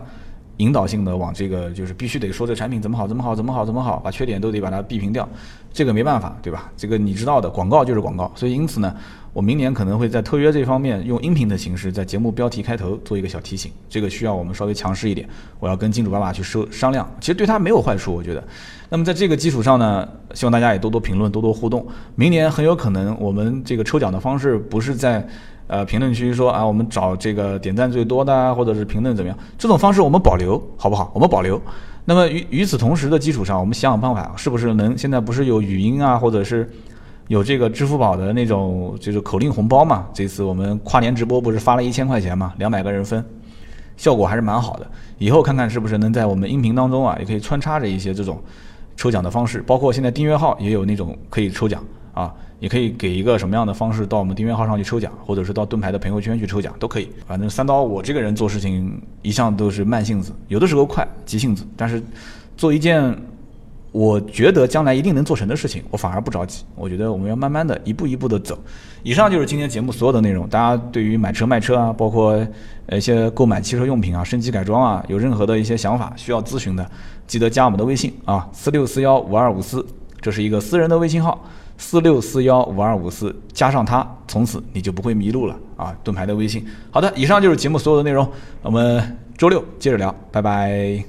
引导性的往这个就是必须得说这产品怎么好怎么好怎么好怎么好，把缺点都得把它避平掉，这个没办法，对吧？这个你知道的，广告就是广告，所以因此呢。我明年可能会在特约这方面用音频的形式，在节目标题开头做一个小提醒，这个需要我们稍微强势一点。我要跟金主爸爸去商商量，其实对他没有坏处，我觉得。那么在这个基础上呢，希望大家也多多评论，多多互动。明年很有可能我们这个抽奖的方式不是在呃评论区说啊，我们找这个点赞最多的，或者是评论怎么样，这种方式我们保留，好不好？我们保留。那么与与此同时的基础上，我们想想办法，是不是能现在不是有语音啊，或者是。有这个支付宝的那种就是口令红包嘛？这次我们跨年直播不是发了一千块钱嘛？两百个人分，效果还是蛮好的。以后看看是不是能在我们音频当中啊，也可以穿插着一些这种抽奖的方式。包括现在订阅号也有那种可以抽奖啊，也可以给一个什么样的方式到我们订阅号上去抽奖，或者是到盾牌的朋友圈去抽奖都可以。反正三刀我这个人做事情一向都是慢性子，有的时候快急性子，但是做一件。我觉得将来一定能做成的事情，我反而不着急。我觉得我们要慢慢的一步一步的走。以上就是今天节目所有的内容。大家对于买车卖车啊，包括呃一些购买汽车用品啊、升级改装啊，有任何的一些想法需要咨询的，记得加我们的微信啊，四六四幺五二五四，这是一个私人的微信号，四六四幺五二五四，加上它，从此你就不会迷路了啊。盾牌的微信。好的，以上就是节目所有的内容，我们周六接着聊，拜拜。